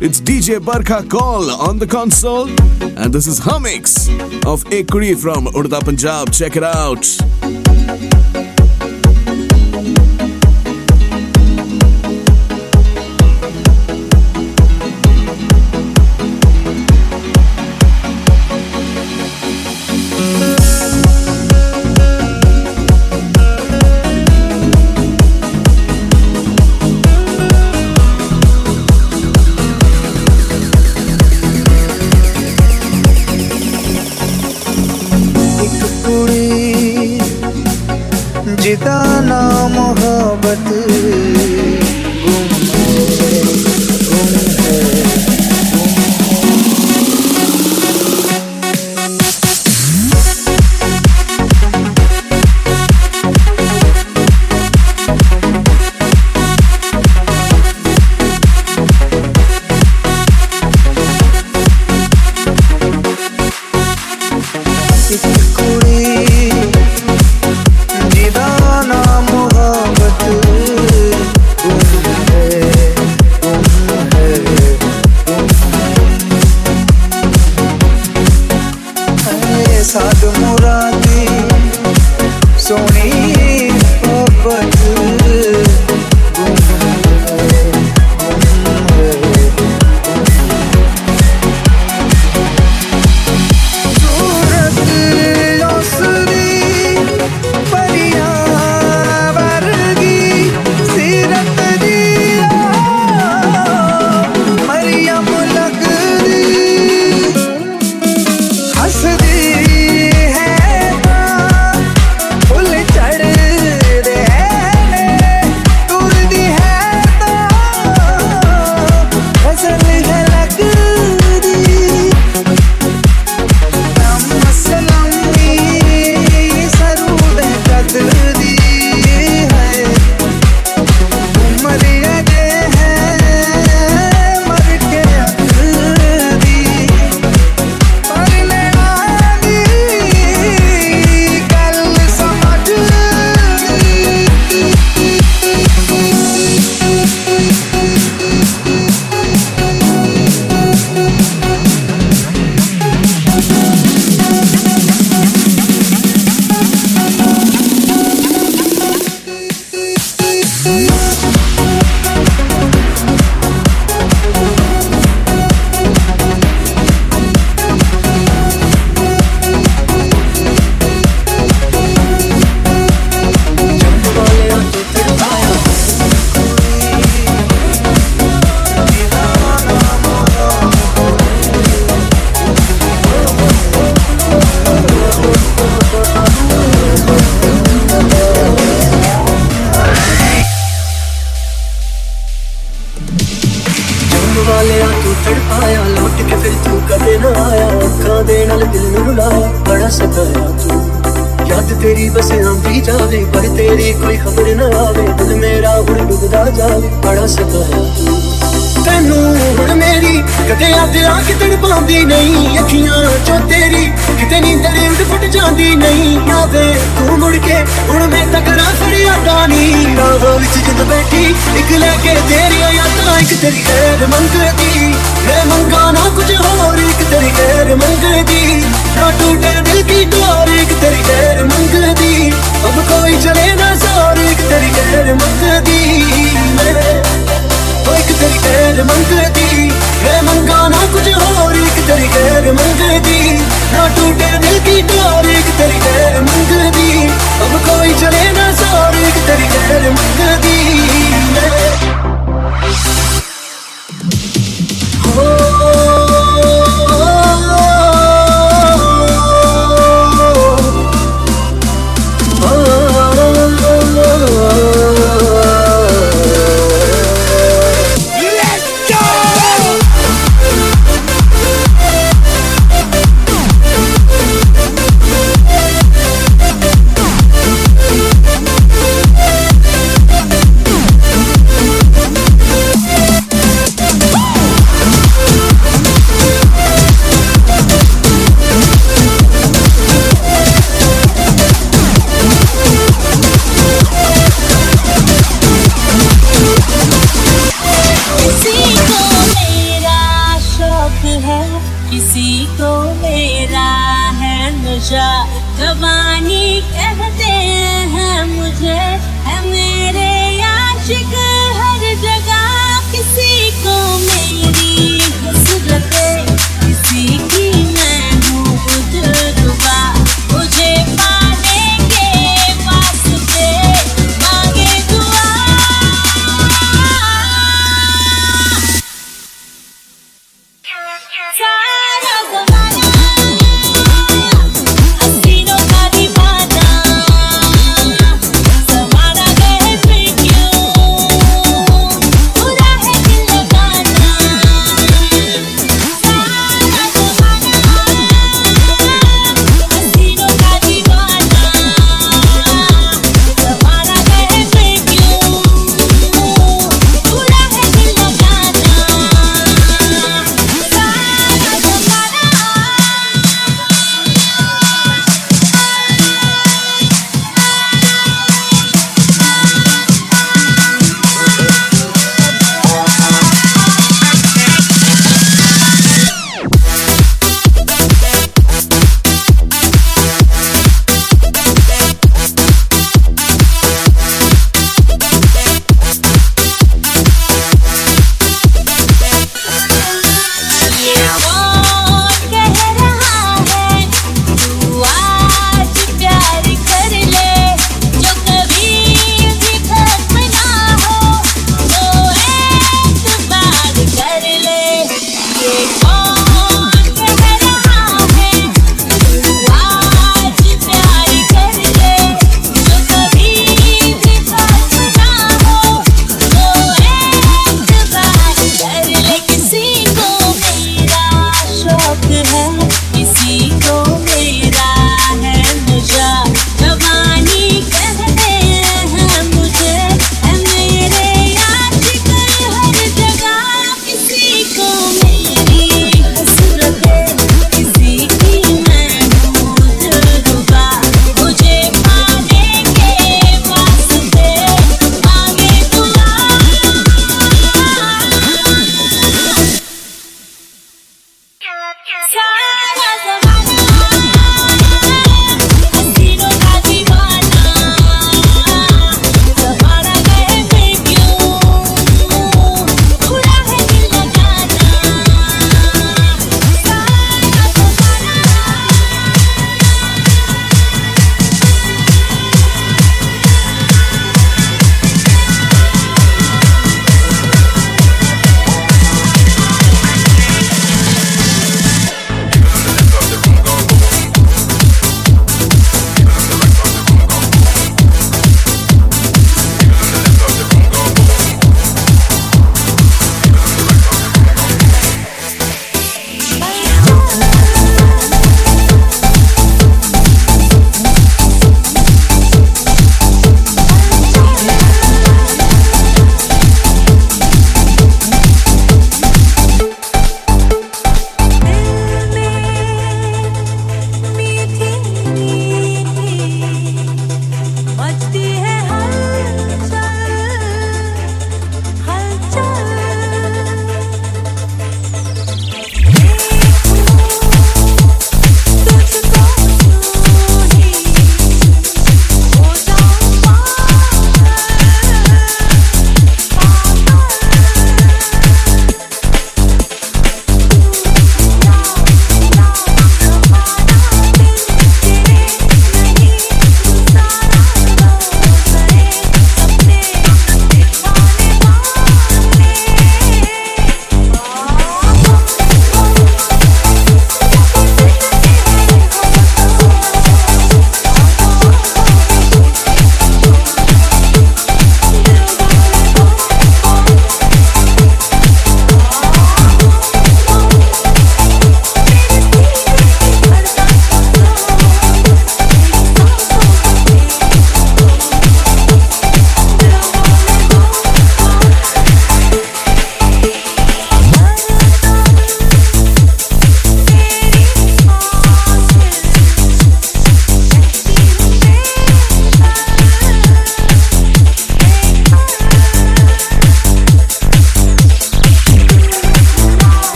it's DJ Barkha Kaul on the console, and this is Humix of Ekuri from Udta Punjab. Check it out.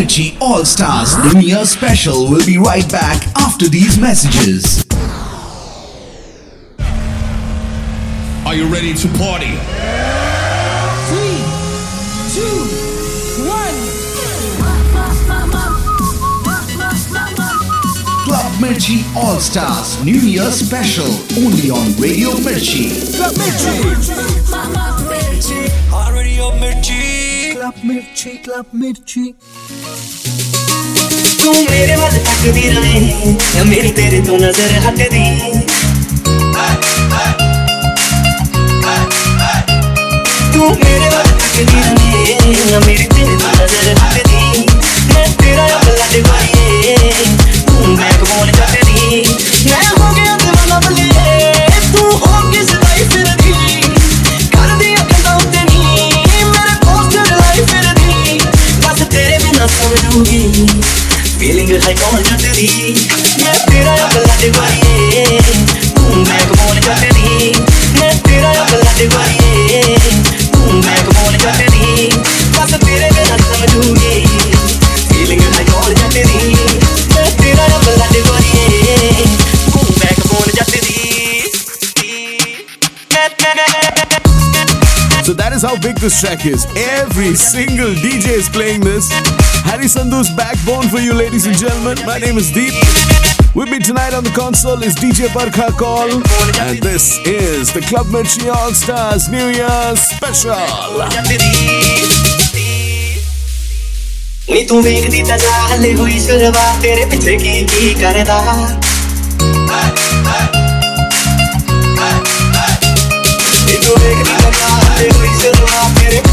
Club Mirchi All Stars New Year Special will be right back after these messages.
Are you ready to party?
Three, two, one.
Club Mirchi All Stars New Year Special only on Radio Mirchi.
Club
Radio Mirchi
Club Mirchi, Club Mirchi.
ਤੂੰ ਮੇਰੇ ਵੱਲ ਤੱਕਦੀ ਰਵੇਂ ਜਾਂ ਮੇਰੀ ਤੇਰੇ ਤੋਂ ਨਜ਼ਰ ਹਟਦੀ। ਤੂੰ ਮੇਰੇ ਵੱਲ ਤੱਕਦੀ ਰਵੇਂ ਜਾਂ ਮੇਰੀ ਤੇਰੇ ਤੋਂ ਨਜ਼ਰ ਹਟਦੀ। ਮੈਂ ਤੇਰਾ ਬਲੱਡ ਗੋਰੀਏ ਤੂੰ ਬੈਕਬੋਨ ਜੱਟਦੀ ਮੈਂ ਹੋ ਗਿਆ دیਵਾਨਾ ਬੱਲੇ, ਤੂੰ ਹੋ ਕਿਸ ਲਈ ਫਿਰਦੀ। ਕਰਦੀ ਅੱਖਾਂ ਉੱਤੇ ਨੀ, ਮੇਰੇ ਪੋਸਟਰ ਲਾਈ ਫਿਰਦੀ। ਬਸ ਤੇਰੇ ਬਿਨਾ ਸਮਝੂਗੀ you like going under the Yeah, तेरा
of दिवालिए is how big this track is. Every single DJ is playing this. Harry Sandhu's backbone for you, ladies and gentlemen. My name is Deep. With me tonight on the console is DJ Barkha Kaul, and this is the Club Mirchi All Stars New Year Special.
ਨੀ ਤੂੰ ਵੇਖਦੀ ਤਾਂ ਜਾ ਹਲੇ ਹੋਈ ਸ਼ੁਰੂਆਤ ਤੇਰੇ ਪਿੱਛੇ ਕੀ ਕੀ ਕਰਦਾ ਨੀ ਤੂੰ ਵੇਖਦੀ ਤਾਂ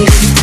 you.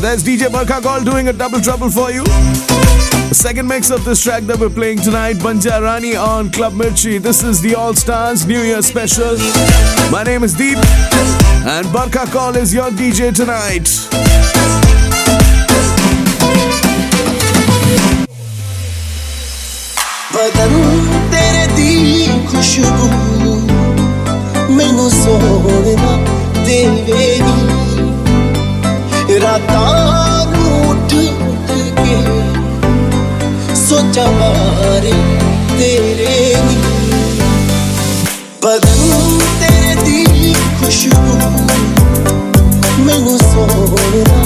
There's DJ Barkha Kaul doing a double trouble for you. Second mix of this track that we're playing tonight, Banjarani on Club Mirchi. This is the All Stars New Year special. My name is Deep, and Barkha Kaul is your DJ tonight.
तेरा तार उठ के सोचा मारे
तेरे लिए। बदलू तेरे दिल
खुशबू मैं
सोना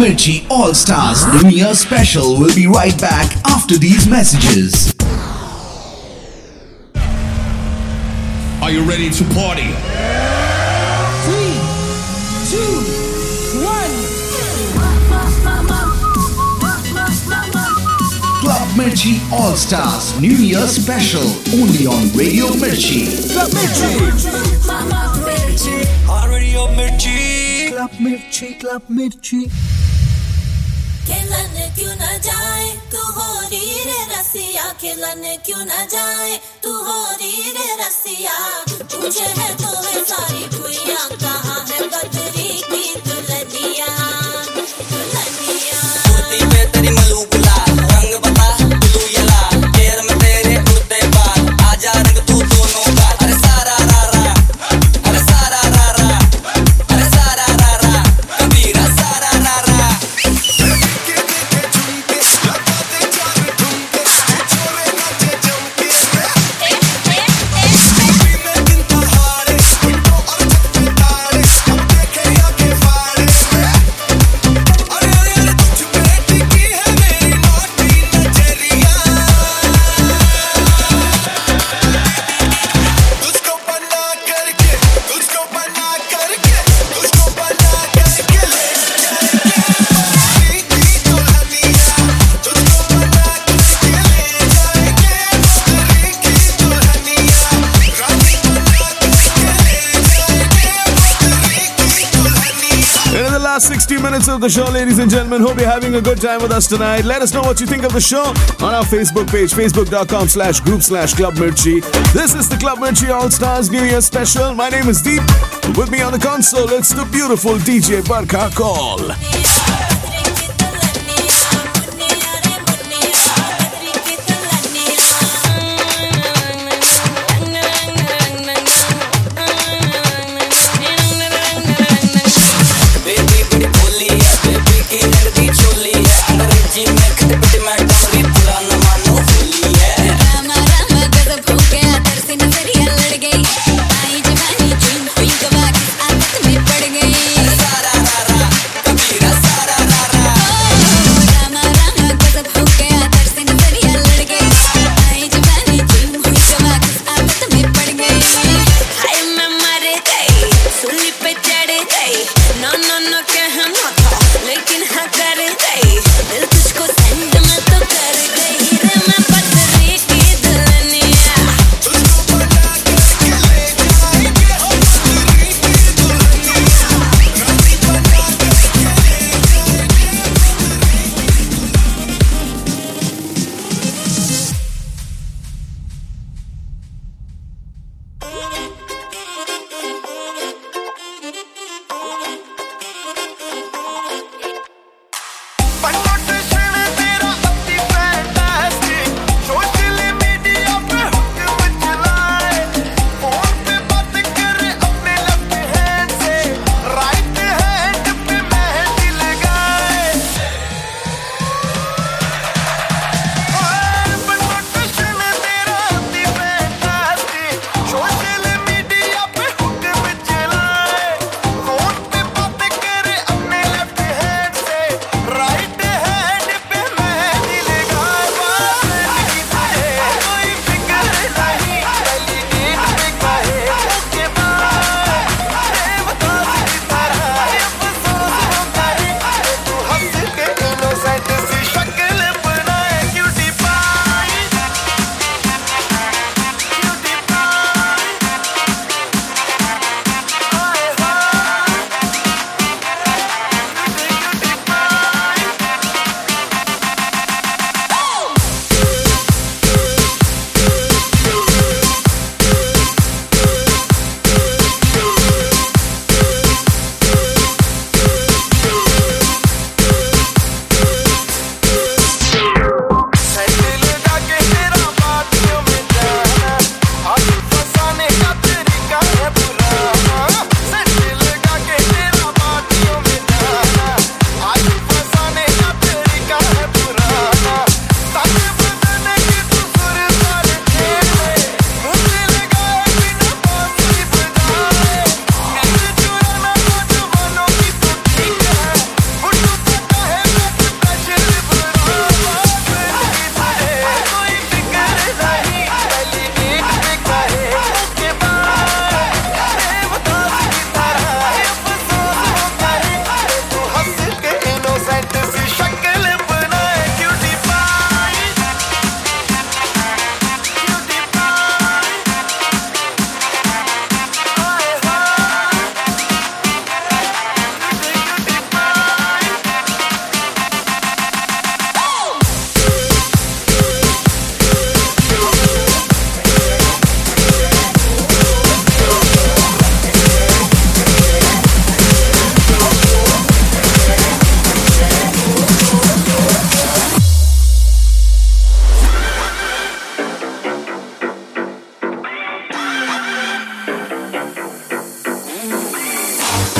Mirchi All Stars New Year Special will be right back after these messages.
Are you ready to party?
Three, two, one.
Club Mirchi All Stars New Year Special only on Radio Mirchi.
Club Mirchi.
Radio Mirchi.
Club Mirchi. Club Mirchi.
क्यों ना जाए? तू हो री रसिया, खिलन क्यों न जाए? तू हो री रे रसिया तुझे है तो है सारी कुइया कहाँ है कतरी की?
of the show, ladies and gentlemen. Hope you're having a good time with us tonight. Let us know what you think of the show on our Facebook page, facebook.com slash group slash club mirchi. This is the Club Mirchi All Stars New Year special. My name is Deep. With me on the console, it's the beautiful DJ Barkha.
Kaul.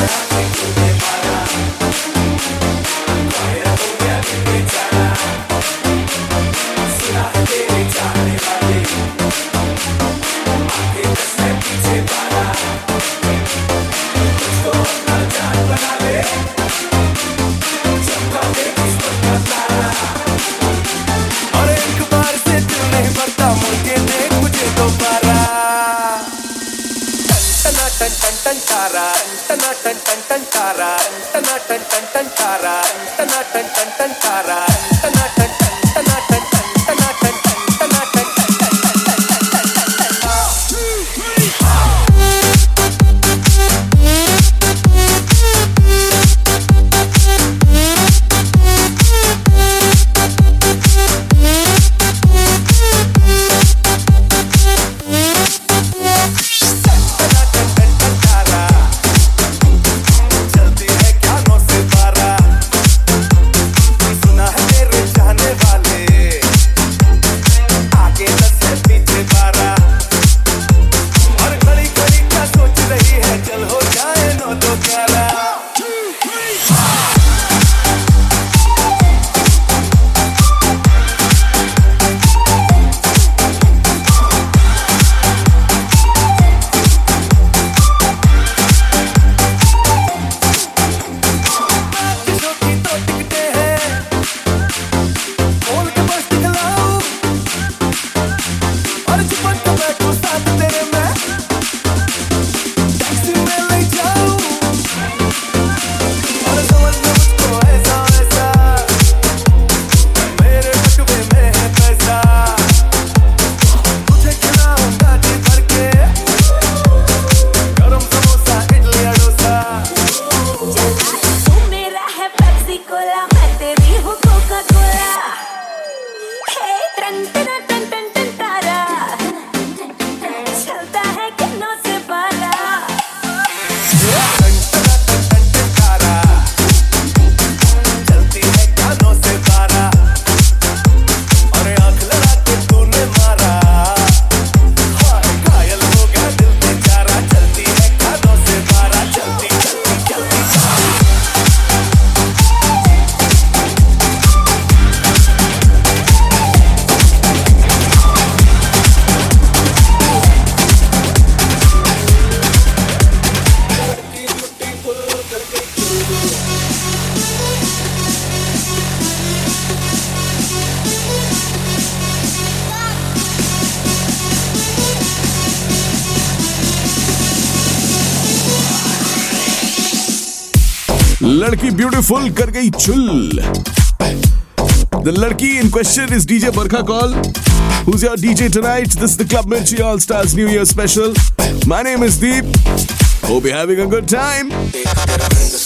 Thank
you. फुल कर गई चुल The lucky in question is DJ Barkha Kaul. who's your DJ tonight. This is the Club Mirchi All Stars New Year special. My name is Deep. Hope you're having a good time.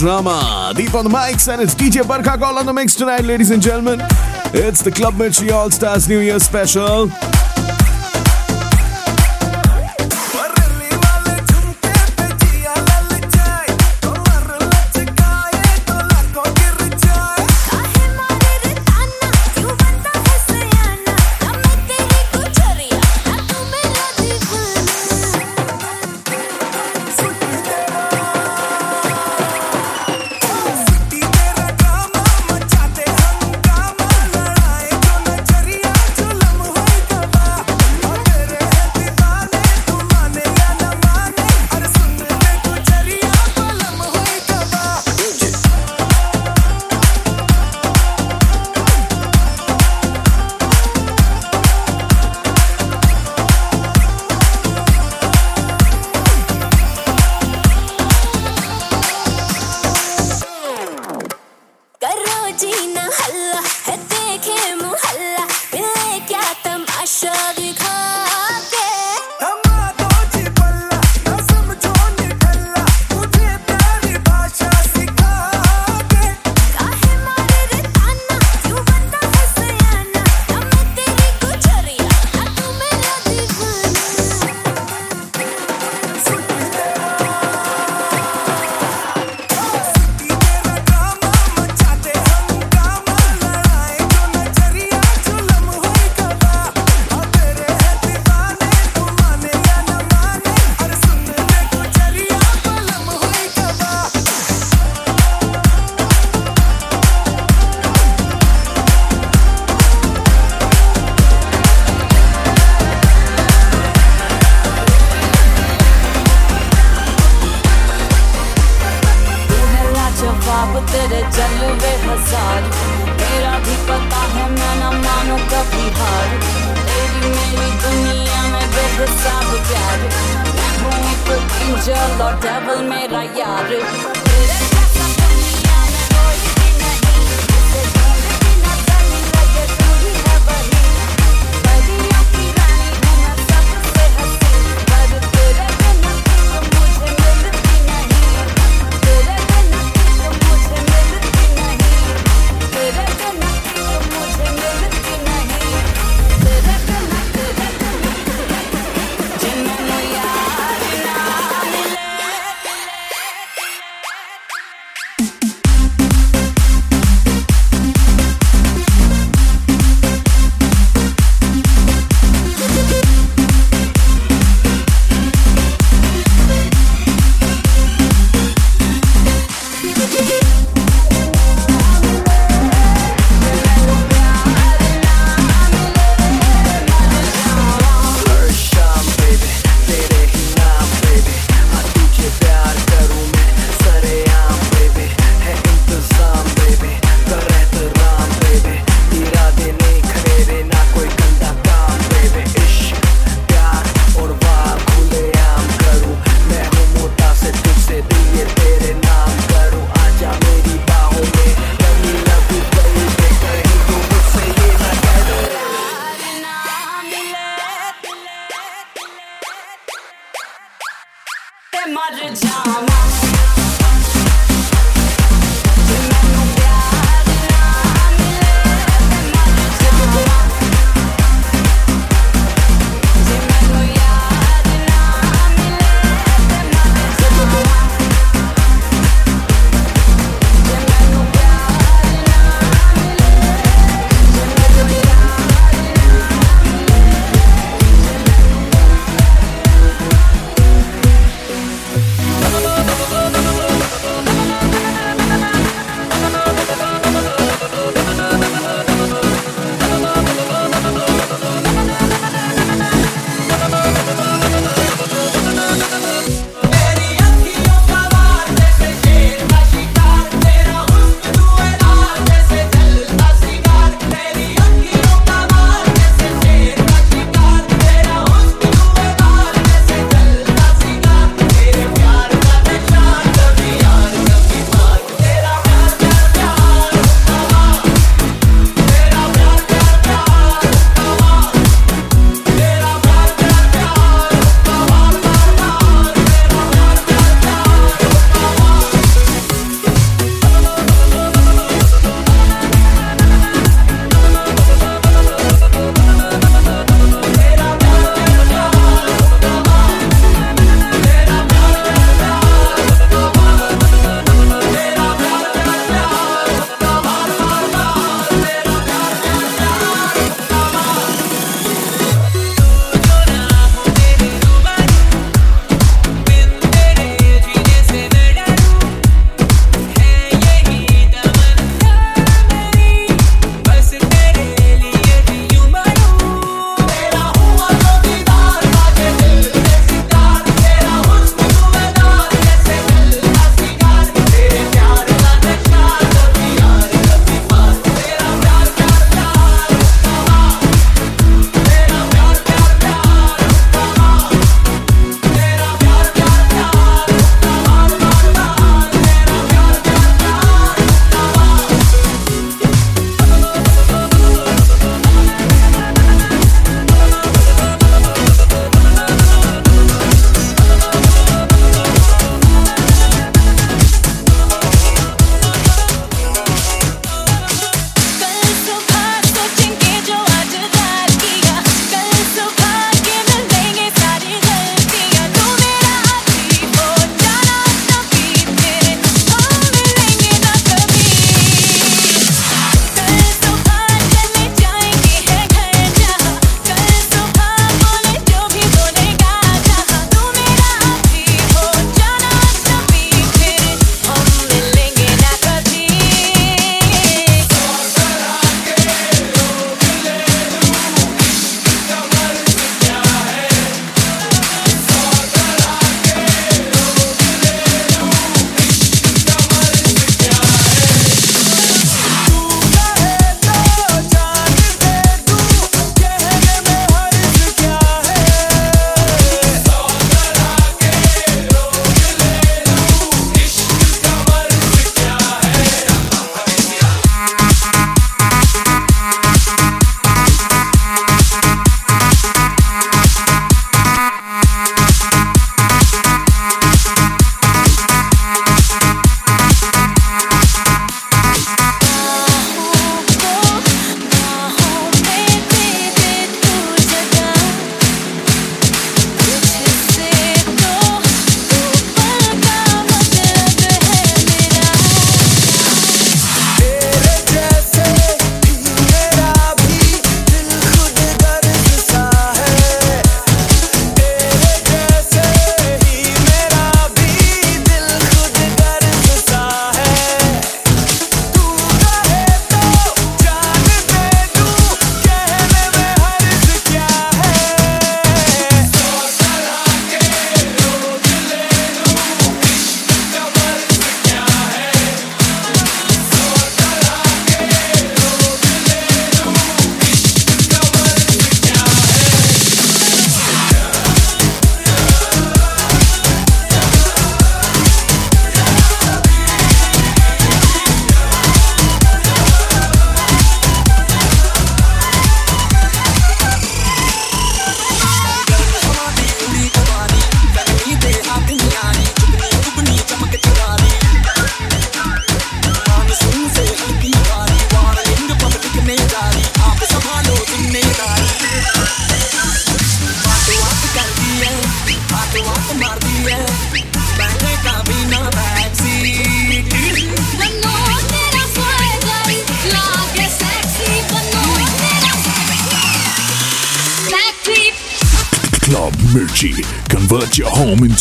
Drama Deep on the mics, and it's DJ Barkha Kaul on the mix tonight, ladies and gentlemen. It's the Club Mirchi All Stars New Year special.
तेरे जलवे हज़ार। तेरा भी पता है, मैं ना मानो कभी हार। तेरी मेरी दुनिया में बेहसाब प्यार। मैं हूँ एक एंजल और डेवल मेरा यार।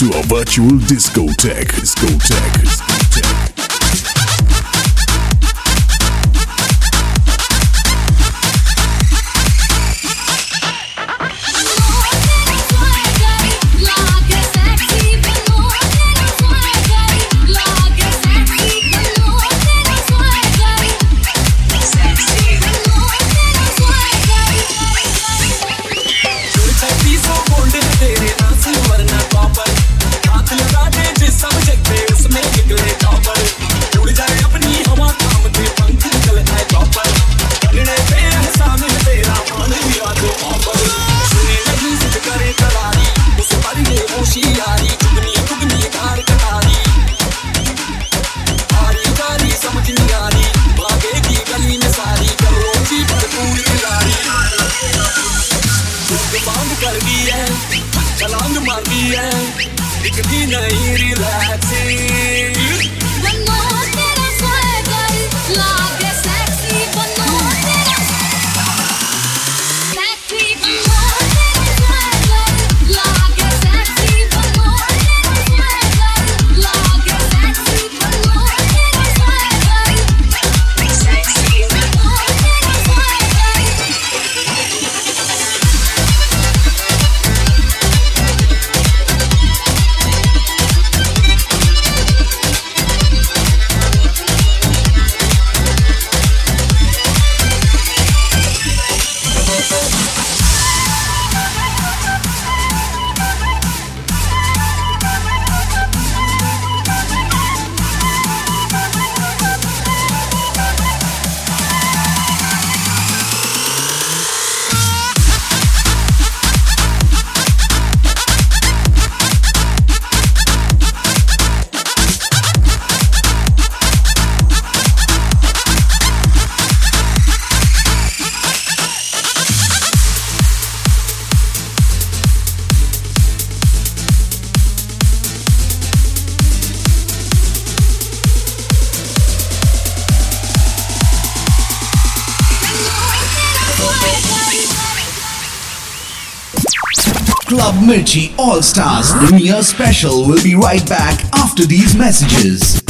Into a virtual. Discotheque. Discotheque.
All Stars New Year Special will be right back after these messages.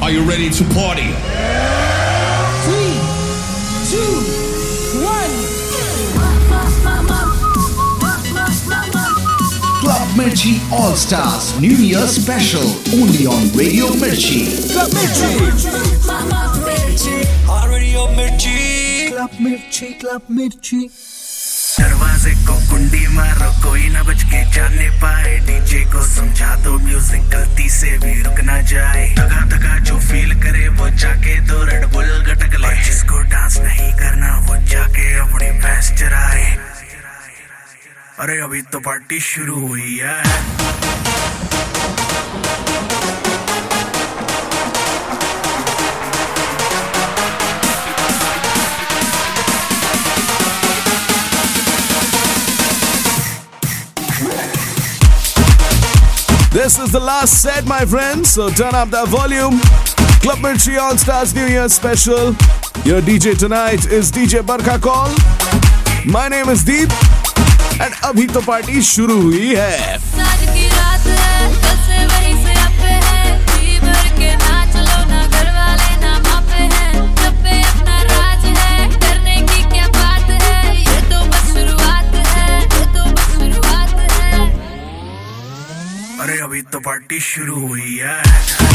Are you ready to party?
Three, two, one.
Club Mirchi All Stars New Year Special only on Radio Mirchi.
Club Mirchi.
Radio Mirchi.
Club Mirchi, Club Mirchi.
दरवाजे को कुंडी मारो, कोई ना बच के जाने पाए। डीजे को समझा दो म्यूज़िक गलती से भी रुक ना जाए। दगा दगा जो फील करे, वो जाके दो रेड बुल गटक ले। जिसको डांस नहीं करना, वो जाके अपनी भैंस चराए। अरे, अभी तो पार्टी शुरू हुई है।
is the last set, my friends, so turn up that volume. Club Mirchi All Stars New Year special. Your DJ tonight is DJ Barkha Kaul. My name is Deep, and abhi to
party shuru hui hai. शुरू हुई है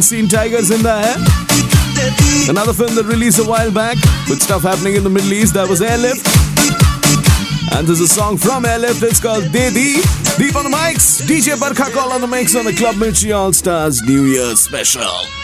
haven't seen the air. Another film that released a while back with stuff happening in the Middle East that was Airlift. And there's a song from Airlift, it's called Dedi. Deep on the mics, DJ Barkha Kaul on the mics on the Club Mirchi All Stars New Year Special.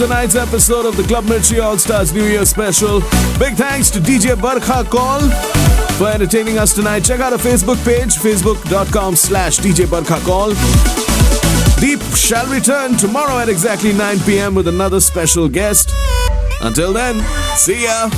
Tonight's episode of the Club Mirchi All Stars New Year special. Big thanks to DJ Barkha Kaul for entertaining us tonight. Check out our Facebook page, facebook.com slash DJ Barkha Kaul. Deep shall return tomorrow at exactly 9 p.m. with another special guest. Until then, see ya.